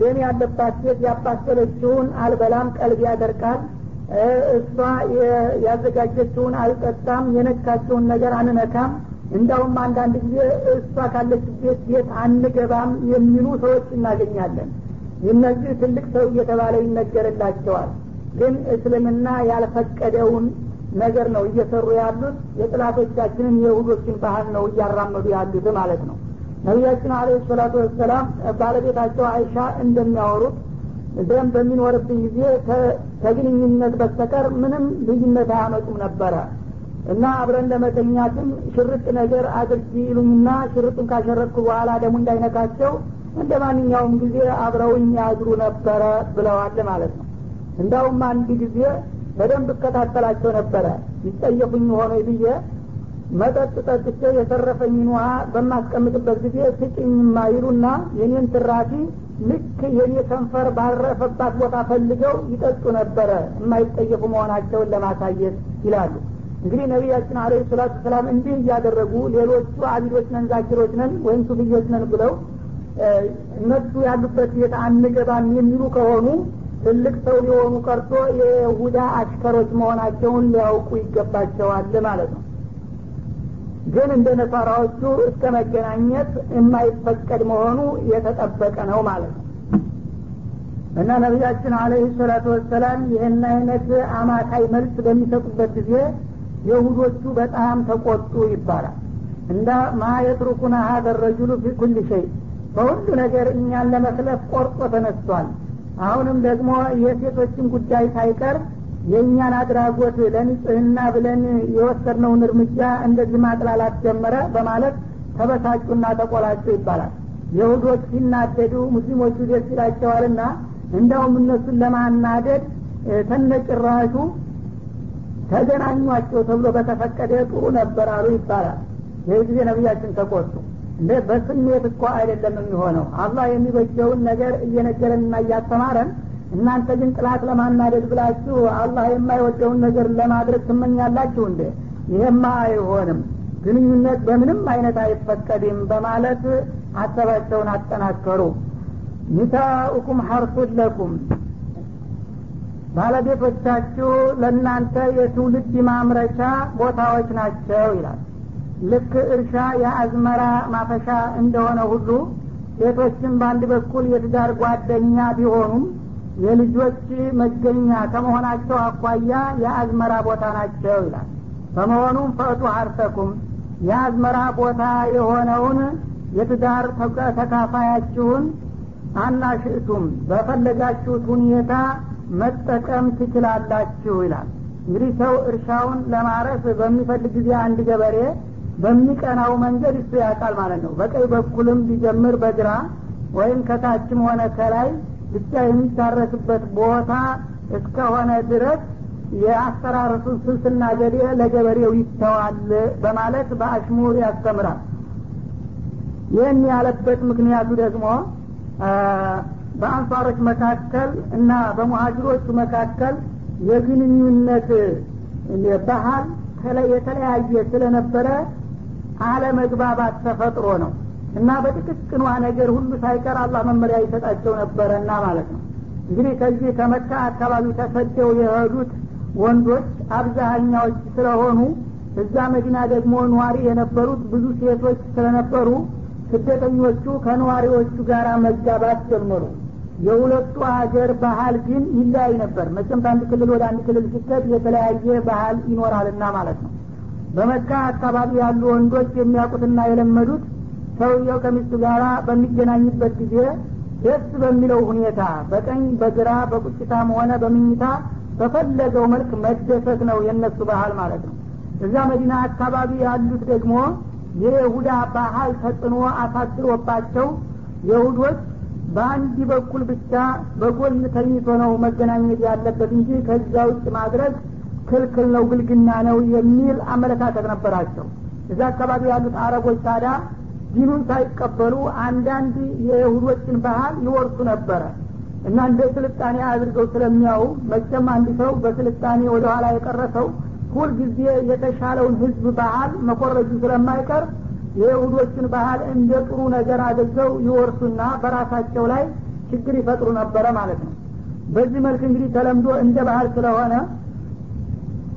ደም ያለባት ሴት ያባሰለችውን አልበላም ቀልብ ያደርቃል እሷ ያዘጋጀችውን አልጠጣም የነካቸውን ነገር አንነካም እንዳውም አንዳንድ ጊዜ እሷ ካለችበት ቤት አንገባም የሚሉ ሰዎች እናገኛለን። እነዚህ ትልቅ ሰው እየተባለ ይነገርላቸዋል ግን እስልምና ያልፈቀደውን ነገር ነው እየሰሩ ያሉት። የጥላቶቻችንን የይሁዶችን ባህል ነው እያራመዱ ያሉት ማለት ነው። ነቢያችን አለ ሰላቱ ወሰላም ባለቤታቸው አይሻ እንደሚያወሩት ደም በሚኖርብኝ ጊዜ ከግንኙነት በስተቀር ምንም ልዩነት አያመጡም ነበረ እና አብረን ለመተኛትም ሽርጥ ነገር አድርጊ ይሉኝና ሽርጡን ካሸረጥኩ በኋላ ደግሞ እንዳይነካቸው እንደ ማንኛውም ጊዜ አብረውኝ ያድሩ ነበረ ብለዋል ማለት ነው እንዳውም አንድ ጊዜ በደንብ እከታተላቸው ነበረ። ይጠየፉኝ ሆነ ብዬ መጠጥ ጠጥቼ የተረፈኝን ውሃ በማስቀምጥበት ጊዜ ስጭኝማ ይሉና የኔን ትራፊ ልክ የኔ ከንፈር ባረፈባት ቦታ ፈልገው ይጠጡ ነበረ። የማይጠየፉ መሆናቸውን ለማሳየት ይላሉ። እንግዲህ ነቢያችን አለ ሰላቱ ሰላም እንዲህ እያደረጉ ሌሎቹ አቢዶች ነን ዛኪሮች ነን ወይም ሱፍዮች ነን ብለው እነሱ ያሉበት ቤት አንገባም የሚሉ ከሆኑ ትልቅ ሰው ሊሆኑ ቀርቶ የይሁዳ አሽከሮች መሆናቸውን ሊያውቁ ይገባቸዋል ማለት ነው። ግን እንደ ነሳራዎቹ እስከ መገናኘት የማይፈቀድ መሆኑ የተጠበቀ ነው ማለት ነው። እና ነቢያችን አለህ ሰላቱ ወሰላም ይህን አይነት አማካይ መልስ በሚሰጡበት ጊዜ የሁዶቹ በጣም ተቆጡ ይባላል። እንዳ ማ የትሩኩና ሀደ ረጁሉ ፊ ኩል ሸይ በሁሉ ነገር እኛን ለመስለፍ ቆርጦ ተነስቷል አሁንም ደግሞ የሴቶችን ጉዳይ ሳይቀር የእኛን አድራጎት ለንጽህና ብለን የወሰድነውን እርምጃ እንደዚህ ማጥላላት ጀመረ በማለት ተበሳጩና ተቆላጩ ይባላል። የሁዶች ሲናደዱ ሙስሊሞቹ ደስ ይላቸዋልና እንዳውም እነሱን ለማናደድ ተነጭራሹ ተገናኟቸው ተብሎ በተፈቀደ ጥሩ ነበር አሉ ይባላል። ይህ ጊዜ ነቢያችን ተቆጡ በስሜት እኮ አይደለም የሚሆነው። አላህ የሚበጀውን ነገር እየነገረንና እያስተማረን እናንተ ግን ጥላት ለማናደድ ብላችሁ አላህ የማይወደውን ነገር ለማድረግ ትመኛላችሁ እንደ ይሄማ አይሆንም። ግንኙነት በምንም አይነት አይፈቀድም በማለት ሀሳባቸውን አጠናከሩ። ኒሳኡኩም ሐርሱን ለኩም። ባለቤቶቻችሁ ለእናንተ የትውልድ ማምረቻ ቦታዎች ናቸው ይላል ልክ እርሻ የአዝመራ ማፈሻ እንደሆነ ሁሉ ሴቶችን በአንድ በኩል የትዳር ጓደኛ ቢሆኑም የልጆች መገኛ ከመሆናቸው አኳያ የአዝመራ ቦታ ናቸው ይላል። በመሆኑም ፈእቱ ሀርሰኩም የአዝመራ ቦታ የሆነውን የትዳር ተካፋያችሁን አናሽእቱም በፈለጋችሁት ሁኔታ መጠቀም ትችላላችሁ ይላል። እንግዲህ ሰው እርሻውን ለማረስ በሚፈልግ ጊዜ አንድ ገበሬ በሚቀናው መንገድ እሱ ያውቃል ማለት ነው። በቀኝ በኩልም ቢጀምር በግራ ወይም ከታችም ሆነ ከላይ ብቻ የሚታረስበት ቦታ እስከሆነ ድረስ የአሰራረሱን ስልትና ዘዴ ለገበሬው ይተዋል በማለት በአሽሙር ያስተምራል። ይህን ያለበት ምክንያቱ ደግሞ በአንሷሮች መካከል እና በሙሀጅሮቹ መካከል የግንኙነት ባህል የተለያየ ስለነበረ አለመግባባት ተፈጥሮ ነው። እና በጥቅቅኗ ነገር ሁሉ ሳይቀር አላህ መመሪያ ይሰጣቸው ነበረና ማለት ነው። እንግዲህ ከዚህ ከመካ አካባቢ ተሰደው የሄዱት ወንዶች አብዛኛዎች ስለሆኑ እዛ መዲና ደግሞ ነዋሪ የነበሩት ብዙ ሴቶች ስለነበሩ ስደተኞቹ ከነዋሪዎቹ ጋር መጋባት ጀመሩ። የሁለቱ ሀገር ባህል ግን ይለያይ ነበር። መቼም ከአንድ ክልል ወደ አንድ ክልል ሲከድ የተለያየ ባህል ይኖራልና ማለት ነው በመካ አካባቢ ያሉ ወንዶች የሚያውቁትና የለመዱት ሰውየው ከሚስቱ ጋር በሚገናኝበት ጊዜ ደስ በሚለው ሁኔታ በቀኝ በግራ በቁጭታም ሆነ በምኝታ በፈለገው መልክ መደሰት ነው የነሱ ባህል ማለት ነው። እዛ መዲና አካባቢ ያሉት ደግሞ የይሁዳ ባህል ተጽዕኖ አሳድሮባቸው የሁዶች በአንድ በኩል ብቻ በጎን ተኝቶ ነው መገናኘት ያለበት እንጂ ከዛ ውጭ ማድረግ ክልክል ነው ግልግና ነው የሚል አመለካከት ነበራቸው። እዛ አካባቢ ያሉት አረቦች ታዲያ ዲኑን ሳይቀበሉ አንዳንድ የይሁዶችን ባህል ይወርሱ ነበረ እና እንደ ስልጣኔ አድርገው ስለሚያው መቼም አንድ ሰው በስልጣኔ ወደ ኋላ የቀረ ሰው ሁልጊዜ የተሻለውን ህዝብ ባህል መኮረጁ ስለማይቀር የይሁዶችን ባህል እንደ ጥሩ ነገር አድርገው ይወርሱና በራሳቸው ላይ ችግር ይፈጥሩ ነበረ ማለት ነው። በዚህ መልክ እንግዲህ ተለምዶ እንደ ባህል ስለሆነ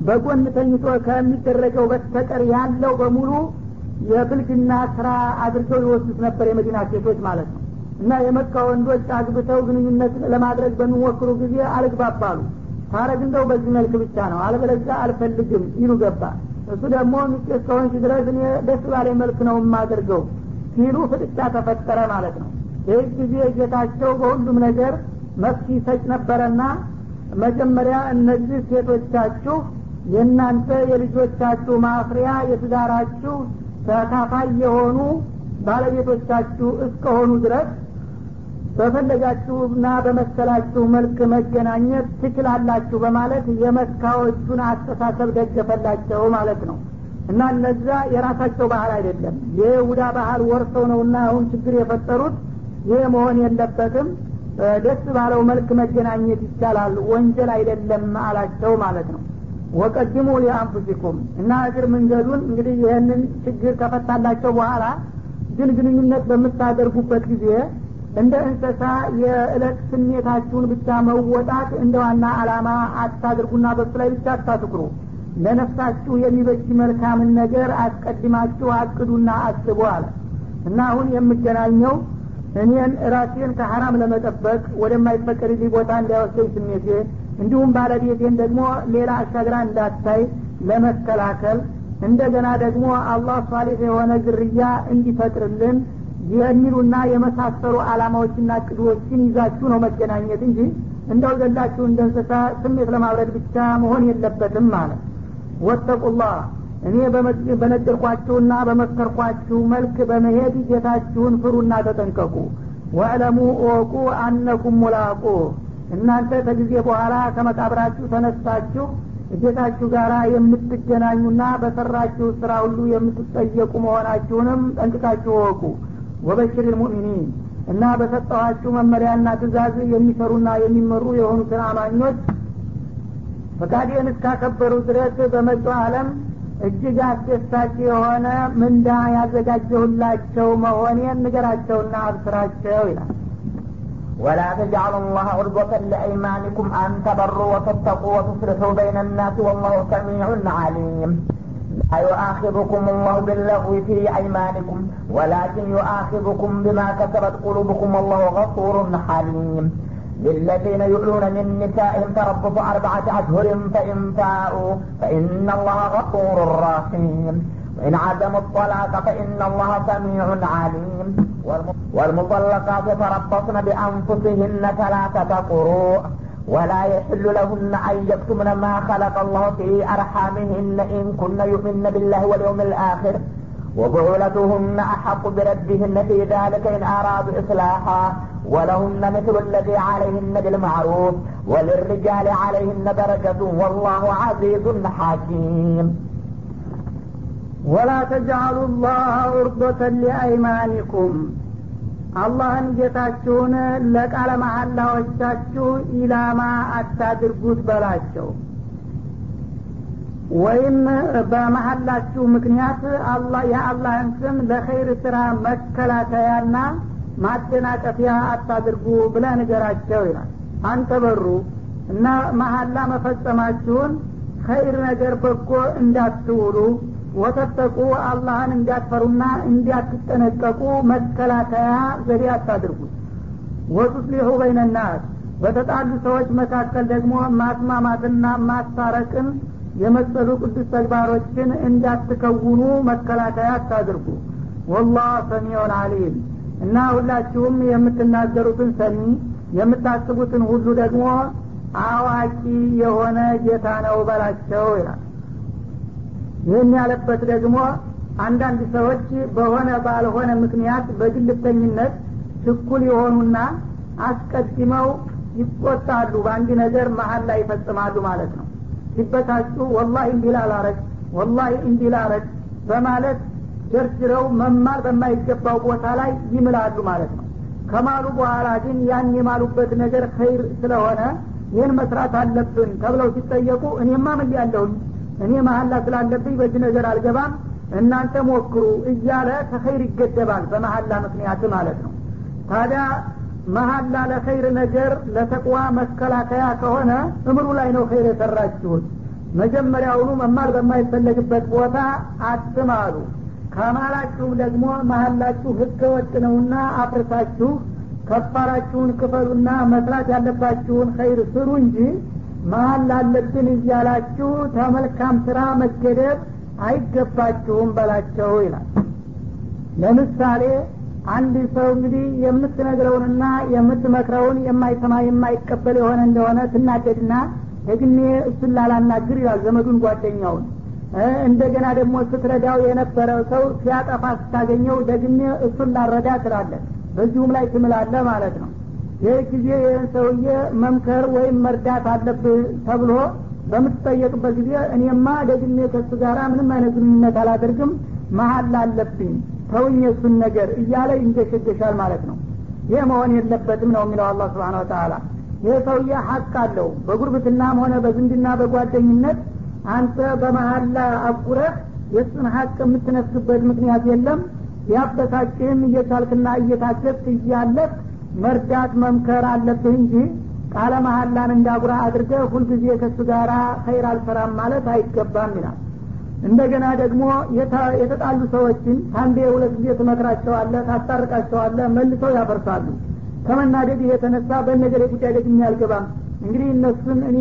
በጎን ተኝቶ ከሚደረገው በስተቀር ያለው በሙሉ የብልግና ስራ አድርገው ይወስዱት ነበር የመዲና ሴቶች ማለት ነው። እና የመካ ወንዶች አግብተው ግንኙነት ለማድረግ በሚሞክሩ ጊዜ አልግባባሉ ታረግ እንደው በዚህ መልክ ብቻ ነው አለበለዚያ አልፈልግም ይሉ ገባ። እሱ ደግሞ ሚስቴ እስከሆንሽ ድረስ ደስ ባለ መልክ ነው የማደርገው ሲሉ ፍጥጫ ተፈጠረ ማለት ነው። ይህ ጊዜ ጌታቸው በሁሉም ነገር መፍትሄ ሰጭ ነበረና መጀመሪያ እነዚህ ሴቶቻችሁ የእናንተ የልጆቻችሁ ማፍሪያ የትዳራችሁ ተካፋይ የሆኑ ባለቤቶቻችሁ እስከሆኑ ድረስ በፈለጋችሁና በመሰላችሁ መልክ መገናኘት ትችላላችሁ በማለት የመካዎቹን አስተሳሰብ ደገፈላቸው ማለት ነው። እና እነዛ የራሳቸው ባህል አይደለም። የይሁዳ ባህል ወርሰው ነውና አሁን ችግር የፈጠሩት ይህ መሆን የለበትም። ደስ ባለው መልክ መገናኘት ይቻላል። ወንጀል አይደለም አላቸው ማለት ነው ወቀድሙ ሊአንፉሲኩም እና እግር መንገዱን እንግዲህ ይህንን ችግር ከፈታላቸው በኋላ ግን ግንኙነት በምታደርጉበት ጊዜ እንደ እንስሳ የእለት ስሜታችሁን ብቻ መወጣት እንደ ዋና አላማ አታድርጉና በሱ ላይ ብቻ አታትኩሩ ለነፍሳችሁ የሚበጅ መልካምን ነገር አስቀድማችሁ አቅዱና አስቡ አለ። እና አሁን የምገናኘው እኔን ራሴን ከሀራም ለመጠበቅ ወደማይፈቀድልኝ ቦታ እንዳይወስደኝ ስሜቴ እንዲሁም ባለቤቴን ደግሞ ሌላ አሻግራ እንዳታይ ለመከላከል እንደገና ደግሞ አላህ ሷሊህ የሆነ ግርያ እንዲፈጥርልን የሚሉና የመሳሰሉ አላማዎችና ቅዶችን ይዛችሁ ነው መገናኘት እንጂ እንደው ዘላችሁ እንደ እንስሳ ስሜት ለማብረድ ብቻ መሆን የለበትም ማለት ወተቁላህ። እኔ በነገርኳችሁና በመከርኳችሁ መልክ በመሄድ ጌታችሁን ፍሩና ተጠንቀቁ። ወዕለሙ እወቁ አነኩም ሙላቁ እናንተ ከጊዜ በኋላ ከመቃብራችሁ ተነሳችሁ ጌታችሁ ጋር የምትገናኙና በሰራችሁ ስራ ሁሉ የምትጠየቁ መሆናችሁንም ጠንቅቃችሁ እወቁ። ወበሽር ልሙእሚኒን እና በሰጠኋችሁ መመሪያና ትእዛዝ የሚሰሩና የሚመሩ የሆኑትን አማኞች ፈቃዴን እስካከበሩ ድረስ በመጪው ዓለም እጅግ አስደሳች የሆነ ምንዳ ያዘጋጀሁላቸው መሆኔን ንገራቸውና አብስራቸው ይላል ولا تجعلوا الله عرضة لأيمانكم أن تبروا وتتقوا وتصلحوا بين الناس والله سميع عليم. لا يؤاخذكم الله باللغو في أيمانكم ولكن يؤاخذكم بما كسبت قلوبكم والله غفور حليم. للذين يؤلون من نسائهم تربص أربعة أشهر فإن فاءوا فإن الله غفور رحيم. وإن عزموا الطلاق فإن الله سميع عليم. والمطلقات يتربصن بأنفسهن ثلاثة قروء ولا يحل لهن أن يكتمن ما خلق الله في أرحامهن إن كن يؤمن بالله واليوم الآخر وبعولتهن أحق بردهن في ذلك إن أرادوا إصلاحا ولهن مثل الذي عليهن بالمعروف وللرجال عليهن درجة والله عزيز حكيم ወላ ተጅአሉ ላህ ኡርዶተን ሊአይማኒኩም። አላህን ጌታችሁን ለቃለ መሐላዎቻችሁ ኢላማ አታድርጉት በላቸው። ወይም በመሐላችሁ ምክንያት የአላህን ስም ለኸይር ስራ መከላከያና ማደናቀፊያ አታድርጉ ብለ ንገራቸው ይላል። አንተበሩ እና መሐላ መፈጸማችሁን ኸይር ነገር በጎ እንዳትውሉ ወተጠቁ አላህን እንዲያትፈሩና እንዲያትጠነቀቁ መከላከያ ዘዴ አታድርጉት ወቱስሊሑ በይነናስ በተጣሉ ሰዎች መካከል ደግሞ ማስማማትና ማስታረቅን የመሰሉ ቅዱስ ተግባሮችን እንዳትከውኑ መከላከያ አታድርጉ። ወላህ ሰሚዑን አሊም እና ሁላችሁም የምትናገሩትን ሰሚ የምታስቡትን ሁሉ ደግሞ አዋቂ የሆነ ጌታ ነው በላቸው ይላል ይህን ያለበት ደግሞ አንዳንድ ሰዎች በሆነ ባልሆነ ምክንያት በግልተኝነት ችኩል የሆኑና አስቀድመው ይቆጣሉ በአንድ ነገር መሀል ላይ ይፈጽማሉ ማለት ነው። ሲበታጩ ወላሂ እንዲህ ወላሂ እንዲህ በማለት ደርድረው መማር በማይገባው ቦታ ላይ ይምላሉ ማለት ነው። ከማሉ በኋላ ግን ያን የማሉበት ነገር ኸይር ስለሆነ ይህን መስራት አለብን ተብለው ሲጠየቁ እኔማ ምያለሁኝ እኔ መሀላ ስላለብኝ በዚህ ነገር አልገባም። እናንተ ሞክሩ እያለ ከኸይር ይገደባል በመሀላ ምክንያት ማለት ነው። ታዲያ መሀላ ለኸይር ነገር ለተቅዋ መከላከያ ከሆነ እምሩ ላይ ነው ኸይር የሰራችሁት። መጀመሪያውኑ መማር በማይፈለግበት ቦታ አትማሉ ከማላችሁም ደግሞ መሀላችሁ ህገ ወጥ ነውና አፍርሳችሁ ከፋራችሁን ክፈሉና መስራት ያለባችሁን ኸይር ስሩ እንጂ መሀል ላለብን እያላችሁ ተመልካም ስራ መገደብ አይገባችሁም በላቸው ይላል። ለምሳሌ አንድ ሰው እንግዲህ የምትነግረውንና የምትመክረውን የማይሰማ የማይቀበል የሆነ እንደሆነ ትናደድና ደግሜ እሱን ላላናግር ይላል ዘመዱን ጓደኛውን። እንደገና ደግሞ ስትረዳው የነበረ ሰው ሲያጠፋ ስታገኘው ደግሜ እሱን ላረዳ ትላለን በዚሁም ላይ ትምላለ ማለት ነው ይህ ጊዜ ይህን ሰውዬ መምከር ወይም መርዳት አለብህ ተብሎ በምትጠየቅበት ጊዜ እኔማ ደግሜ ከሱ ጋር ምንም አይነት ግንኙነት አላደርግም መሀል አለብኝ ተውኝ እሱን ነገር እያለ ይንገሸገሻል ማለት ነው። ይህ መሆን የለበትም ነው የሚለው አላህ ስብሓን ወተላ ይህ ሰውዬ ሀቅ አለው። በጉርብትናም ሆነ በዝንድና በጓደኝነት አንተ በመሀላ አጉረህ የእሱን ሀቅ የምትነስበት ምክንያት የለም። ያበሳጭህም እየቻልክና እየታገት እያለህ መርዳት መምከር አለብህ እንጂ ቃለ መሀላን እንዳጉራ አድርገህ ሁልጊዜ ከሱ ጋር ኸይር አልሰራም ማለት አይገባም ይላል። እንደገና ደግሞ የተጣሉ ሰዎችን ከአንዴ ሁለት ጊዜ ትመክራቸዋለህ ታስታርቃቸዋለህ መልሰው ያፈርሳሉ። ከመናደድ የተነሳ በነገር ጉዳይ ደግሞ አልገባም። እንግዲህ እነሱን እኔ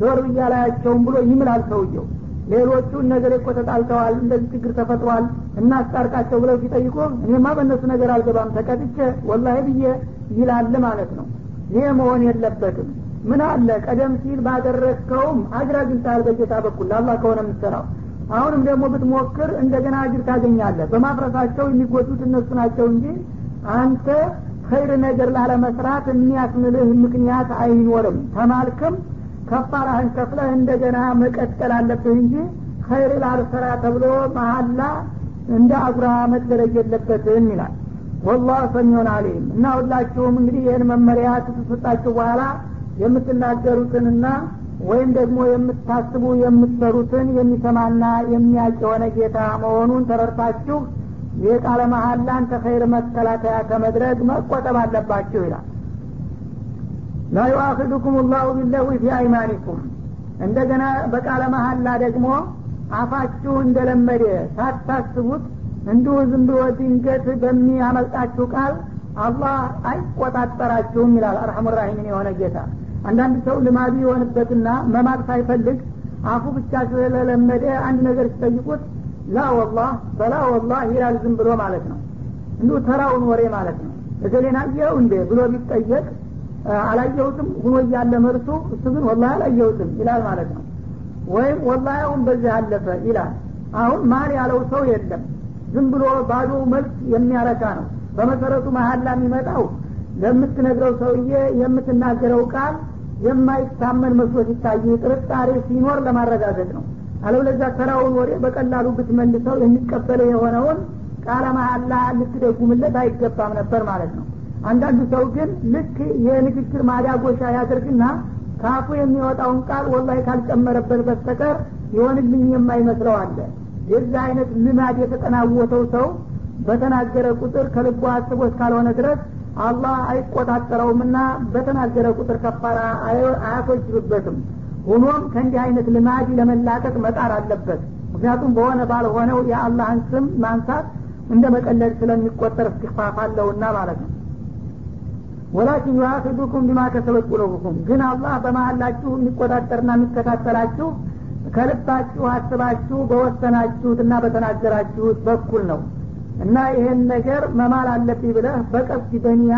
ዞር ብያላያቸውም ብሎ ይምላል ሰውየው ሌሎቹ ነገር እኮ ተጣልተዋል እንደዚህ ችግር ተፈጥሯል እናስታርቃቸው ብለው ሲጠይቁ እኔማ በእነሱ ነገር አልገባም ተቀጥቼ ወላሂ ብዬ ይላል ማለት ነው። ይህ መሆን የለበትም። ምን አለ? ቀደም ሲል ባደረግከውም አጅር አግኝተሃል በጌታ በኩል ለአላህ ከሆነ የምትሰራው። አሁንም ደግሞ ብትሞክር እንደገና አጅር ታገኛለህ። በማፍረሳቸው የሚጎዱት እነሱ ናቸው እንጂ አንተ ኸይር ነገር ላለመስራት የሚያስምልህ ምክንያት አይኖርም። ተማልክም ከፋራህን ከፍለህ እንደገና መቀጠል አለብህ እንጂ ኸይር ላልሰራ ተብሎ መሀላ እንደ አጉራ መደረግ የለበትም ይላል። ወላህ ሰሚዑን አሊም እና ሁላችሁም እንግዲህ ይህን መመሪያ ከተሰጣችሁ በኋላ የምትናገሩትንና ወይም ደግሞ የምታስቡ የምትሰሩትን የሚሰማና የሚያቅ የሆነ ጌታ መሆኑን ተረድታችሁ የቃለ መሀላን ከኸይር መከላከያ ከመድረግ መቆጠብ አለባችሁ ይላል ላ ዩአኪዱኩም ላሁ ቢለዊ ፊ አይማኒኩም እንደገና በቃለ መሀላ ደግሞ አፋችሁ እንደለመደ ሳታስቡት እንዲሁ ዝም ብሎ ድንገት በሚያመልጣችሁ ቃል አላህ አይቆጣጠራችሁም ይላል አርሐሙ ራሒምን የሆነ ጌታ። አንዳንድ ሰው ልማዱ የሆንበትና መማቅ ሳይፈልግ አፉ ብቻ ስለለመደ አንድ ነገር ሲጠይቁት ላ ወላህ በላ ወላህ ይላል ዝም ብሎ ማለት ነው። እንዲሁ ተራውን ወሬ ማለት ነው። እገሌን አየኸው እንዴ ብሎ ቢጠየቅ አላየሁትም። ሁኖ እያለ መርሱ እሱ ግን ወላሂ አላየሁትም ይላል ማለት ነው። ወይም ወላሂ አሁን በዚህ አለፈ ይላል። አሁን ማን ያለው ሰው የለም። ዝም ብሎ ባዶ መልስ የሚያረካ ነው። በመሰረቱ መሀላ የሚመጣው ለምትነግረው ሰውዬ የምትናገረው ቃል የማይታመን መስሎ ሲታይ ጥርጣሬ ሲኖር ለማረጋገጥ ነው። አለበለዚያ ተራውን ወሬ በቀላሉ ብትመልሰው የሚቀበለው የሆነውን ቃለ መሀላ ልትደጉምለት አይገባም ነበር ማለት ነው አንዳንዱ ሰው ግን ልክ የንግግር ማዳጎሻ ያደርግና ካፉ የሚወጣውን ቃል ወላሂ ካልጨመረበት በስተቀር ይሆንልኝ የማይመስለው አለ? የዚህ አይነት ልማድ የተጠናወተው ሰው በተናገረ ቁጥር ከልቡ አስቦ እስካልሆነ ድረስ አላህ አይቆጣጠረውምና በተናገረ ቁጥር ከፋራ አያስወጅብበትም ሆኖም ከእንዲህ አይነት ልማድ ለመላቀቅ መጣር አለበት። ምክንያቱም በሆነ ባልሆነው የአላህን ስም ማንሳት እንደ መቀለድ ስለሚቆጠር እስትክፋፍ አለውና ማለት ነው ወላኪን ዩአኪዱኩም ቢማ ከሰበት ቁሉብኩም ግን አላህ በመሀላችሁ የሚቆጣጠርና የሚከታተላችሁ ከልባችሁ አስባችሁ በወሰናችሁትና በተናገራችሁት በኩል ነው። እና ይሄን ነገር መማል አለብኝ ብለህ በቀስድ በኒያ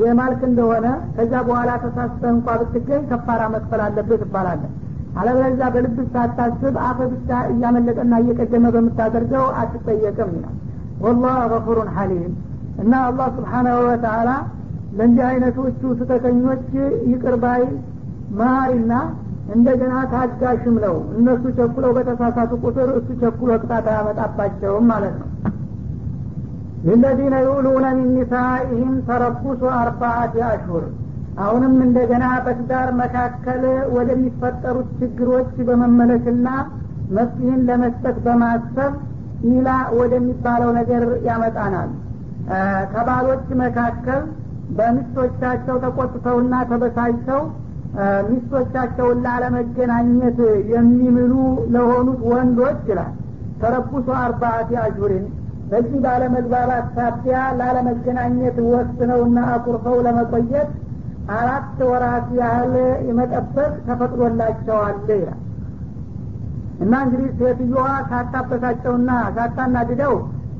የማልክ እንደሆነ ከዛ በኋላ ተሳስተህ እንኳ ብትገኝ ከፋራ መክፈል አለብህ ትባላለህ። አለበለዚያ በልብስ ሳታስብ አፈ ብቻ እያመለጠና እየቀደመ በምታደርገው አትጠየቅም ይላል። ወላህ ገፉሩን ሐሊም። እና አላህ ስብሓናሁ ወተአላ ለእንዲህ አይነቶቹ ስተተኞች ይቅርባይ መሀሪና እንደገና ታጋሽም ነው። እነሱ ቸኩለው በተሳሳቱ ቁጥር እሱ ቸኩሎ ቅጣት አያመጣባቸውም ማለት ነው። ልለዚነ ዩሉነ ሚን ኒሳኢህም አርባአት አሽሁር አሁንም እንደገና በትዳር መካከል ወደሚፈጠሩት ችግሮች በመመለስና መፍትህን ለመስጠት በማሰብ ኢላ ወደሚባለው ነገር ያመጣናል። ከባሎች መካከል በሚስቶቻቸው ተቆጥተውና ተበሳጭተው ሚስቶቻቸውን ላለመገናኘት የሚምሉ ለሆኑት ወንዶች ይላል። ተረቡሱ አርባአቲ አጁሪን በዚህ ባለመግባባት ሳቢያ ላለመገናኘት ወስነውና አኩርፈው ለመቆየት አራት ወራት ያህል የመጠበቅ ተፈቅዶላቸዋል ይላል። እና እንግዲህ ሴትዮዋ ሳታበሳጨውና ሳታናድደው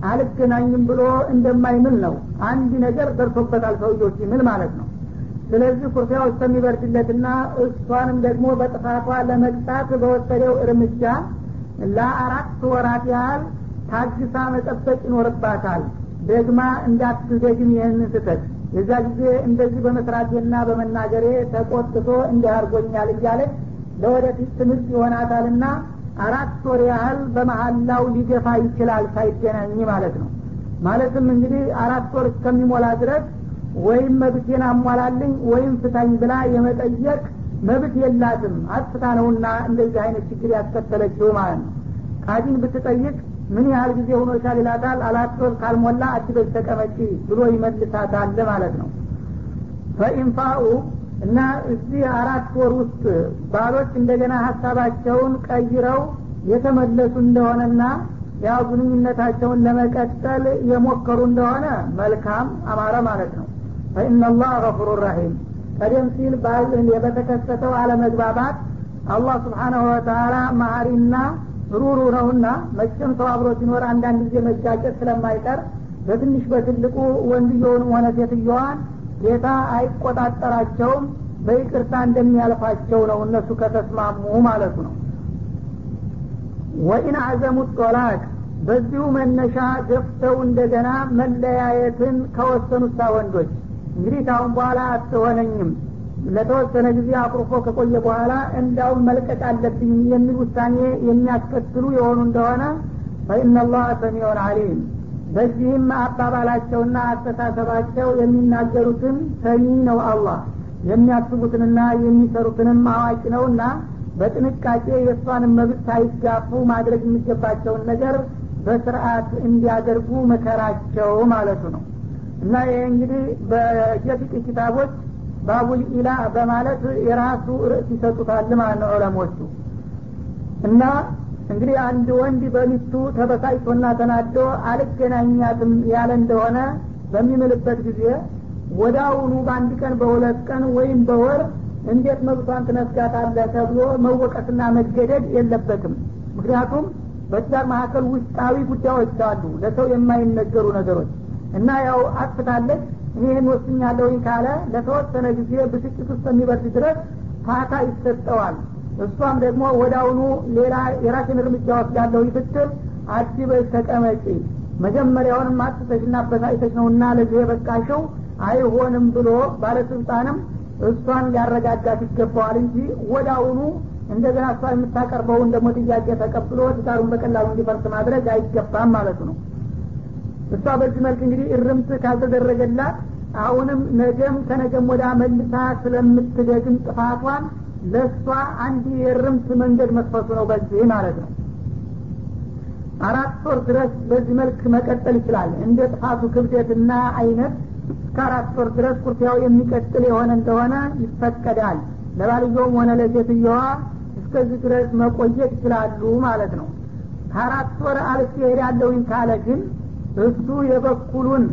አልገናኝም ብሎ እንደማይምል ነው። አንድ ነገር ደርሶበታል ሰውየው ሲምል ማለት ነው። ስለዚህ ኩርፊያው እስከሚበርድለትና እሷንም ደግሞ በጥፋቷ ለመቅጣት በወሰደው እርምጃ ለአራት ወራት ያህል ታግሳ መጠበቅ ይኖርባታል። ደግማ እንዳትደግም ይህንን ስተት የዛ ጊዜ እንደዚህ በመስራቴና በመናገሬ ተቆጥቶ እንዲህ አድርጎኛል እያለች ለወደፊት ትምህርት ይሆናታልና አራት ወር ያህል በመሀላው ሊገፋ ይችላል ሳይገናኝ ማለት ነው። ማለትም እንግዲህ አራት ወር እስከሚሞላ ድረስ ወይም መብቴን አሟላልኝ ወይም ፍታኝ ብላ የመጠየቅ መብት የላትም። አጥፍታ ነውና እንደዚህ አይነት ችግር ያስከተለችው ማለት ነው። ቃዲን ብትጠይቅ ምን ያህል ጊዜ ሆኖሻል ይላታል? አራት ወር ካልሞላ አትበጅ ተቀመጪ ብሎ ይመልሳታል ማለት ነው። ፈኢንፋኡ እና እዚህ አራት ወር ውስጥ ባሎች እንደገና ሀሳባቸውን ቀይረው የተመለሱ እንደሆነና ያው ግንኙነታቸውን ለመቀጠል የሞከሩ እንደሆነ መልካም አማረ ማለት ነው። ፈኢናላህ ገፉሩ ረሒም። ቀደም ሲል በተከሰተው አለመግባባት አላህ ስብሓናሁ ወተላ መሀሪና ሩሩ ነውና መቼም ሰው ሲኖር አንዳንድ ጊዜ መጋጨት ስለማይቀር በትንሽ በትልቁ ወንድየውንም ሆነ ሴትየዋን ጌታ አይቆጣጠራቸውም በይቅርታ እንደሚያልፋቸው ነው እነሱ ከተስማሙ ማለቱ ነው። ወኢን አዘሙ ጦላቅ በዚሁ መነሻ ገፍተው እንደገና መለያየትን ከወሰኑታ ወንዶች እንግዲህ ካሁን በኋላ አትሆነኝም። ለተወሰነ ጊዜ አኩርፎ ከቆየ በኋላ እንዳውም መልቀቅ አለብኝ የሚል ውሳኔ የሚያስከትሉ የሆኑ እንደሆነ ፈኢናላህ ሰሚዑን አሊም በዚህም አባባላቸውና አስተሳሰባቸው የሚናገሩትን ሰሚ ነው አላህ። የሚያስቡትንና የሚሰሩትንም አዋቂ ነውና በጥንቃቄ የእሷንም መብት ሳይጋፉ ማድረግ የሚገባቸውን ነገር በስርአት እንዲያደርጉ መከራቸው ማለቱ ነው። እና ይህ እንግዲህ በየፊቅ ኪታቦች ባቡል ኢላ በማለት የራሱ ርዕስ ይሰጡታል ማለት ነው ዑለሞቹ። እና እንግዲህ አንድ ወንድ በሚስቱ ተበሳጭቶና ተናዶ አልገናኛትም ያለ እንደሆነ በሚምልበት ጊዜ ወዳውኑ በአንድ ቀን በሁለት ቀን ወይም በወር እንዴት መብቷን ትነስጋታለህ ተብሎ መወቀስና መገደድ የለበትም። ምክንያቱም በትዳር መካከል ውስጣዊ ጉዳዮች አሉ ለሰው የማይነገሩ ነገሮች። እና ያው አጥፍታለች እኔ ይህን ወስኛለሁኝ ካለ ለተወሰነ ጊዜ ብስጭት ውስጥ የሚበርድ ድረስ ፋታ ይሰጠዋል እሷም ደግሞ ወዳውኑ ሌላ የራሽን እርምጃ ወስዳለሁ ብትል አዲበሽ ተቀመጪ። መጀመሪያውንም አጥተሽና አበሳጭተሽ ነውና ለዚህ የበቃሸው አይሆንም ብሎ ባለስልጣንም እሷን ሊያረጋጋት ይገባዋል እንጂ ወዳውኑ እንደገና እሷ የምታቀርበውን ደግሞ ጥያቄ ተቀብሎ ትዳሩን በቀላሉ እንዲፈርስ ማድረግ አይገባም ማለቱ ነው። እሷ በዚህ መልክ እንግዲህ እርምት ካልተደረገላት አሁንም ነገም ከነገም ወዳ መልሳ ስለምትደግም ጥፋቷን ለእሷ አንድ የእርምት መንገድ መጥፈቱ ነው በዚህ ማለት ነው። አራት ወር ድረስ በዚህ መልክ መቀጠል ይችላል። እንደ ጥፋቱ ክብደትና አይነት እስከ አራት ወር ድረስ ኩርፊያው የሚቀጥል የሆነ እንደሆነ ይፈቀዳል። ለባልየውም ሆነ ለሴትየዋ እስከዚህ ድረስ መቆየት ይችላሉ ማለት ነው። ከአራት ወር አልፍ ያለውኝ ካለ ግን እሱ የበኩሉን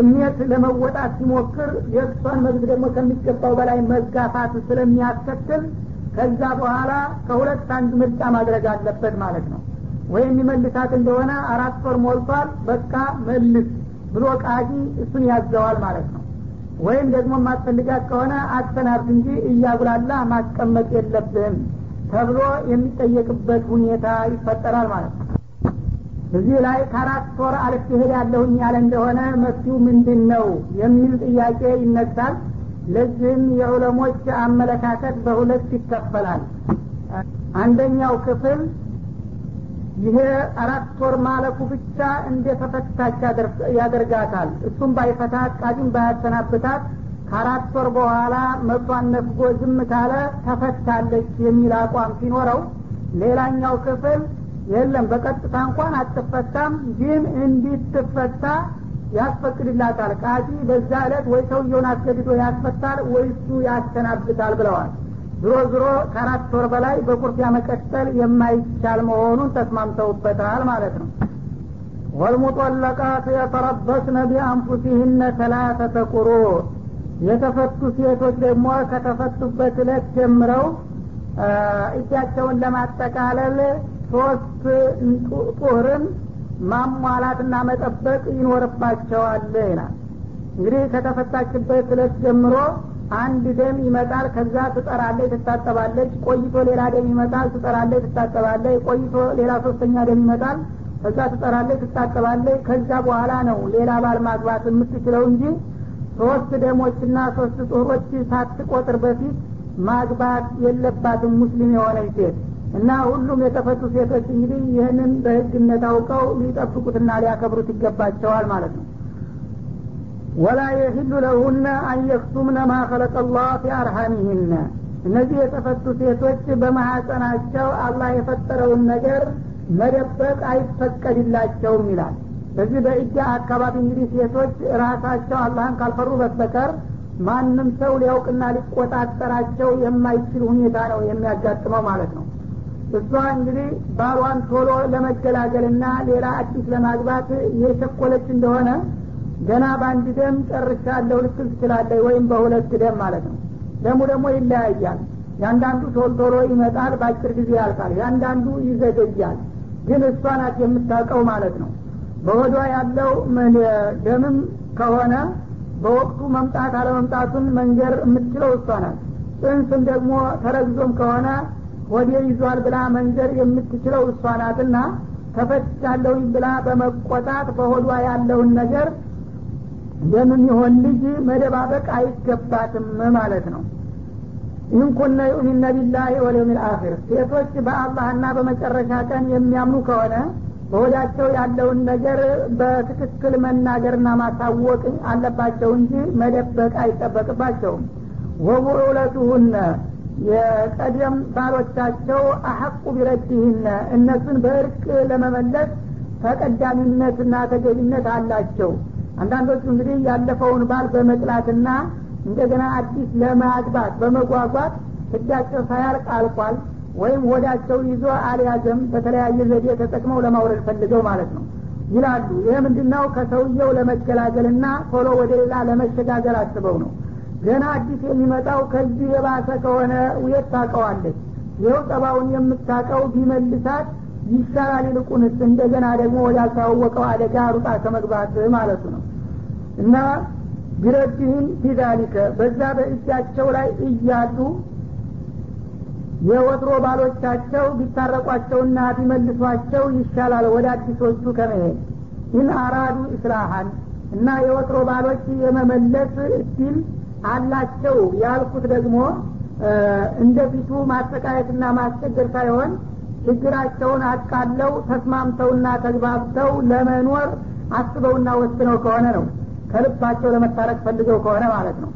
ስሜት ለመወጣት ሲሞክር የእሷን መብት ደግሞ ከሚገባው በላይ መጋፋት ስለሚያስከትል ከዛ በኋላ ከሁለት አንድ ምርጫ ማድረግ አለበት ማለት ነው። ወይም የሚመልሳት እንደሆነ አራት ወር ሞልቷል በቃ መልስ ብሎ ቃዲ እሱን ያዘዋል ማለት ነው። ወይም ደግሞ ማስፈልጋት ከሆነ አሰናብት እንጂ እያጉላላ ማስቀመጥ የለብህም ተብሎ የሚጠየቅበት ሁኔታ ይፈጠራል ማለት ነው እዚህ ላይ ከአራት ወር አልፍ ይሄድ ያለሁኝ ያለ እንደሆነ መፍትው ምንድን ነው የሚል ጥያቄ ይነሳል። ለዚህም የዑለሞች አመለካከት በሁለት ይከፈላል። አንደኛው ክፍል ይሄ አራት ወር ማለፉ ብቻ እንደ ተፈታች ያደርጋታል። እሱም ባይፈታት ቃዲም ባያሰናብታት ከአራት ወር በኋላ መቷን ነፍጎ ዝም ካለ ተፈታለች የሚል አቋም ሲኖረው ሌላኛው ክፍል የለም። በቀጥታ እንኳን አትፈታም። ግን እንዲትፈታ ያስፈቅድላታል። ቃዲ በዛ ዕለት ወይ ሰውየውን አስገድዶ ያስፈታል ወይ እሱ ያሰናብታል ብለዋል። ዝሮ ዝሮ ከአራት ወር በላይ በቁርፊያ መቀጠል የማይቻል መሆኑን ተስማምተውበታል ማለት ነው። ወልሙጠለቃት የተረበስነ ቢአንፉሲህነ ሰላሰተ ቁሩ የተፈቱ ሴቶች ደግሞ ከተፈቱበት እለት ጀምረው እጃቸውን ለማጠቃለል ሶስት ጡህርን ማሟላትና መጠበቅ ይኖርባቸዋል ይላል። እንግዲህ ከተፈታችበት እለት ጀምሮ አንድ ደም ይመጣል ከዛ ትጠራለች ትታጠባለች። ቆይቶ ሌላ ደም ይመጣል ትጠራለች ትታጠባለች። ቆይቶ ሌላ ሶስተኛ ደም ይመጣል ከዛ ትጠራለች ትታጠባለች። ከዛ በኋላ ነው ሌላ ባል ማግባት የምትችለው እንጂ ሶስት ደሞችና ሶስት ጦሮች ሳትቆጥር በፊት ማግባት የለባትም ሙስሊም የሆነች ሴት እና ሁሉም የተፈቱ ሴቶች እንግዲህ ይህንን በህግነት አውቀው ሊጠብቁትና ሊያከብሩት ይገባቸዋል ማለት ነው። ወላ የህሉ ለሁነ አንየክቱምነ ማ ከለቀ ላህ ፊ አርሃሚህነ እነዚህ የተፈቱ ሴቶች በማሐፀናቸው አላህ የፈጠረውን ነገር መደበቅ አይፈቀድላቸውም ይላል። በዚህ በእጃ አካባቢ እንግዲህ ሴቶች ራሳቸው አላህን ካልፈሩ በስተቀር ማንም ሰው ሊያውቅና ሊቆጣጠራቸው የማይችል ሁኔታ ነው የሚያጋጥመው ማለት ነው እሷ እንግዲህ ባሏን ቶሎ ለመገላገልና ሌላ አዲስ ለማግባት የቸኮለች እንደሆነ ገና በአንድ ደም ጨርሻለሁ ልትል ትችላለች ወይም በሁለት ደም ማለት ነው። ደሙ ደግሞ ይለያያል። ያንዳንዱ ቶሎ ቶሎ ይመጣል በአጭር ጊዜ ያልቃል ያንዳንዱ ይዘገያል። ግን እሷ ናት የምታውቀው ማለት ነው። በወዷ ያለው ደምም ከሆነ በወቅቱ መምጣት አለመምጣቱን መንገር የምትችለው እሷ ናት። ጽንስም ደግሞ ተረግዞም ከሆነ ወደ ይዟል ብላ መንገር የምትችለው እሷ ናትና ተፈትቻለሁኝ ብላ በመቆጣት በሆዷ ያለውን ነገር የምንሆን ልጅ መደባበቅ አይገባትም ማለት ነው። ይህን ኩነ ቢላህ ወልየውም ልአኪር ሴቶች በአላህና በመጨረሻ ቀን የሚያምኑ ከሆነ በወዳቸው ያለውን ነገር በትክክል መናገርና ማሳወቅ አለባቸው እንጂ መደበቅ አይጠበቅባቸውም። ወቡዑለቱሁነ የቀደም ባሎቻቸው አሐቁ ቢረድህነ እነሱን በእርቅ ለመመለስ ተቀዳሚነትና ተገቢነት አላቸው። አንዳንዶቹ እንግዲህ ያለፈውን ባል በመጥላትና እንደገና አዲስ ለማግባት በመጓጓት ህዳቸው ሳያልቅ አልቋል ወይም ወዳቸው ይዞ አልያዘም በተለያየ ዘዴ ተጠቅመው ለማውረድ ፈልገው ማለት ነው ይላሉ። ይህ ምንድነው? ከሰውየው ለመገላገልና ቶሎ ወደ ሌላ ለመሸጋገር አስበው ነው ገና አዲስ የሚመጣው ከዚህ የባሰ ከሆነ ውየት ታቀዋለች ይኸው ጠባውን የምታቀው ቢመልሳት ይሻላል ይልቁንስ እንደገና ደግሞ ወዳልታወቀው አደጋ ሩጣ ከመግባት ማለቱ ነው። እና ቢረድህን في ذلك በዛ በእጃቸው ላይ እያሉ የወትሮ ባሎቻቸው ቢታረቋቸውና ቢመልሷቸው ይሻላል ወደ አዲሶቹ ከመሄድ። إن أرادوا إصلاحا እና የወትሮ ባሎች የመመለስ እድል አላቸው ያልኩት ደግሞ እንደፊቱ ማሰቃየትና ማስቸገር ሳይሆን ችግራቸውን አቃለው ተስማምተውና ተግባብተው ለመኖር አስበውና ወስነው ከሆነ ነው። ከልባቸው ለመታረቅ ፈልገው ከሆነ ማለት ነው።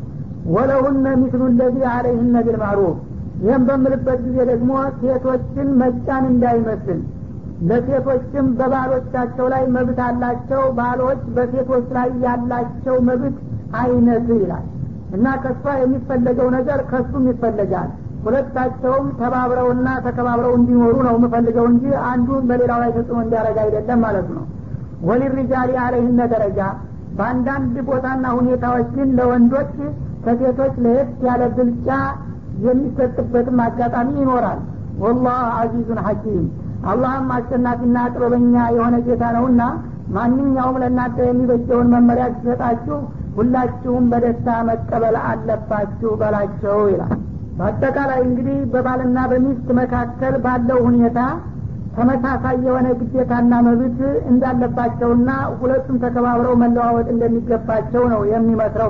ወለሁነ ሚስሉ ለዚ አለይህነ ቢልማዕሩፍ። ይህም በምልበት ጊዜ ደግሞ ሴቶችን መጫን እንዳይመስል ለሴቶችም በባሎቻቸው ላይ መብት አላቸው ባሎች በሴቶች ላይ ያላቸው መብት አይነት ይላል እና ከሷ የሚፈለገው ነገር ከሱም ይፈለጋል። ሁለታቸውም ተባብረውና ተከባብረው እንዲኖሩ ነው የምፈልገው እንጂ አንዱ በሌላው ላይ ተጽዕኖ እንዲያደረግ አይደለም ማለት ነው። ወሊሪጃሊ አለይህነ ደረጃ በአንዳንድ ቦታና ሁኔታዎች ግን ለወንዶች ከሴቶች ለየት ያለ ብልጫ የሚሰጥበትም አጋጣሚ ይኖራል። ወላህ አዚዙን ሐኪም። አላህም አሸናፊና ጥበበኛ የሆነ ጌታ ነውና ማንኛውም ለእናንተ የሚበጀውን መመሪያ ሲሰጣችሁ ሁላችሁም በደስታ መቀበል አለባችሁ በላቸው ይላል። በአጠቃላይ እንግዲህ በባልና በሚስት መካከል ባለው ሁኔታ ተመሳሳይ የሆነ ግዴታና መብት እንዳለባቸውና ሁለቱም ተከባብረው መለዋወጥ እንደሚገባቸው ነው የሚመስረው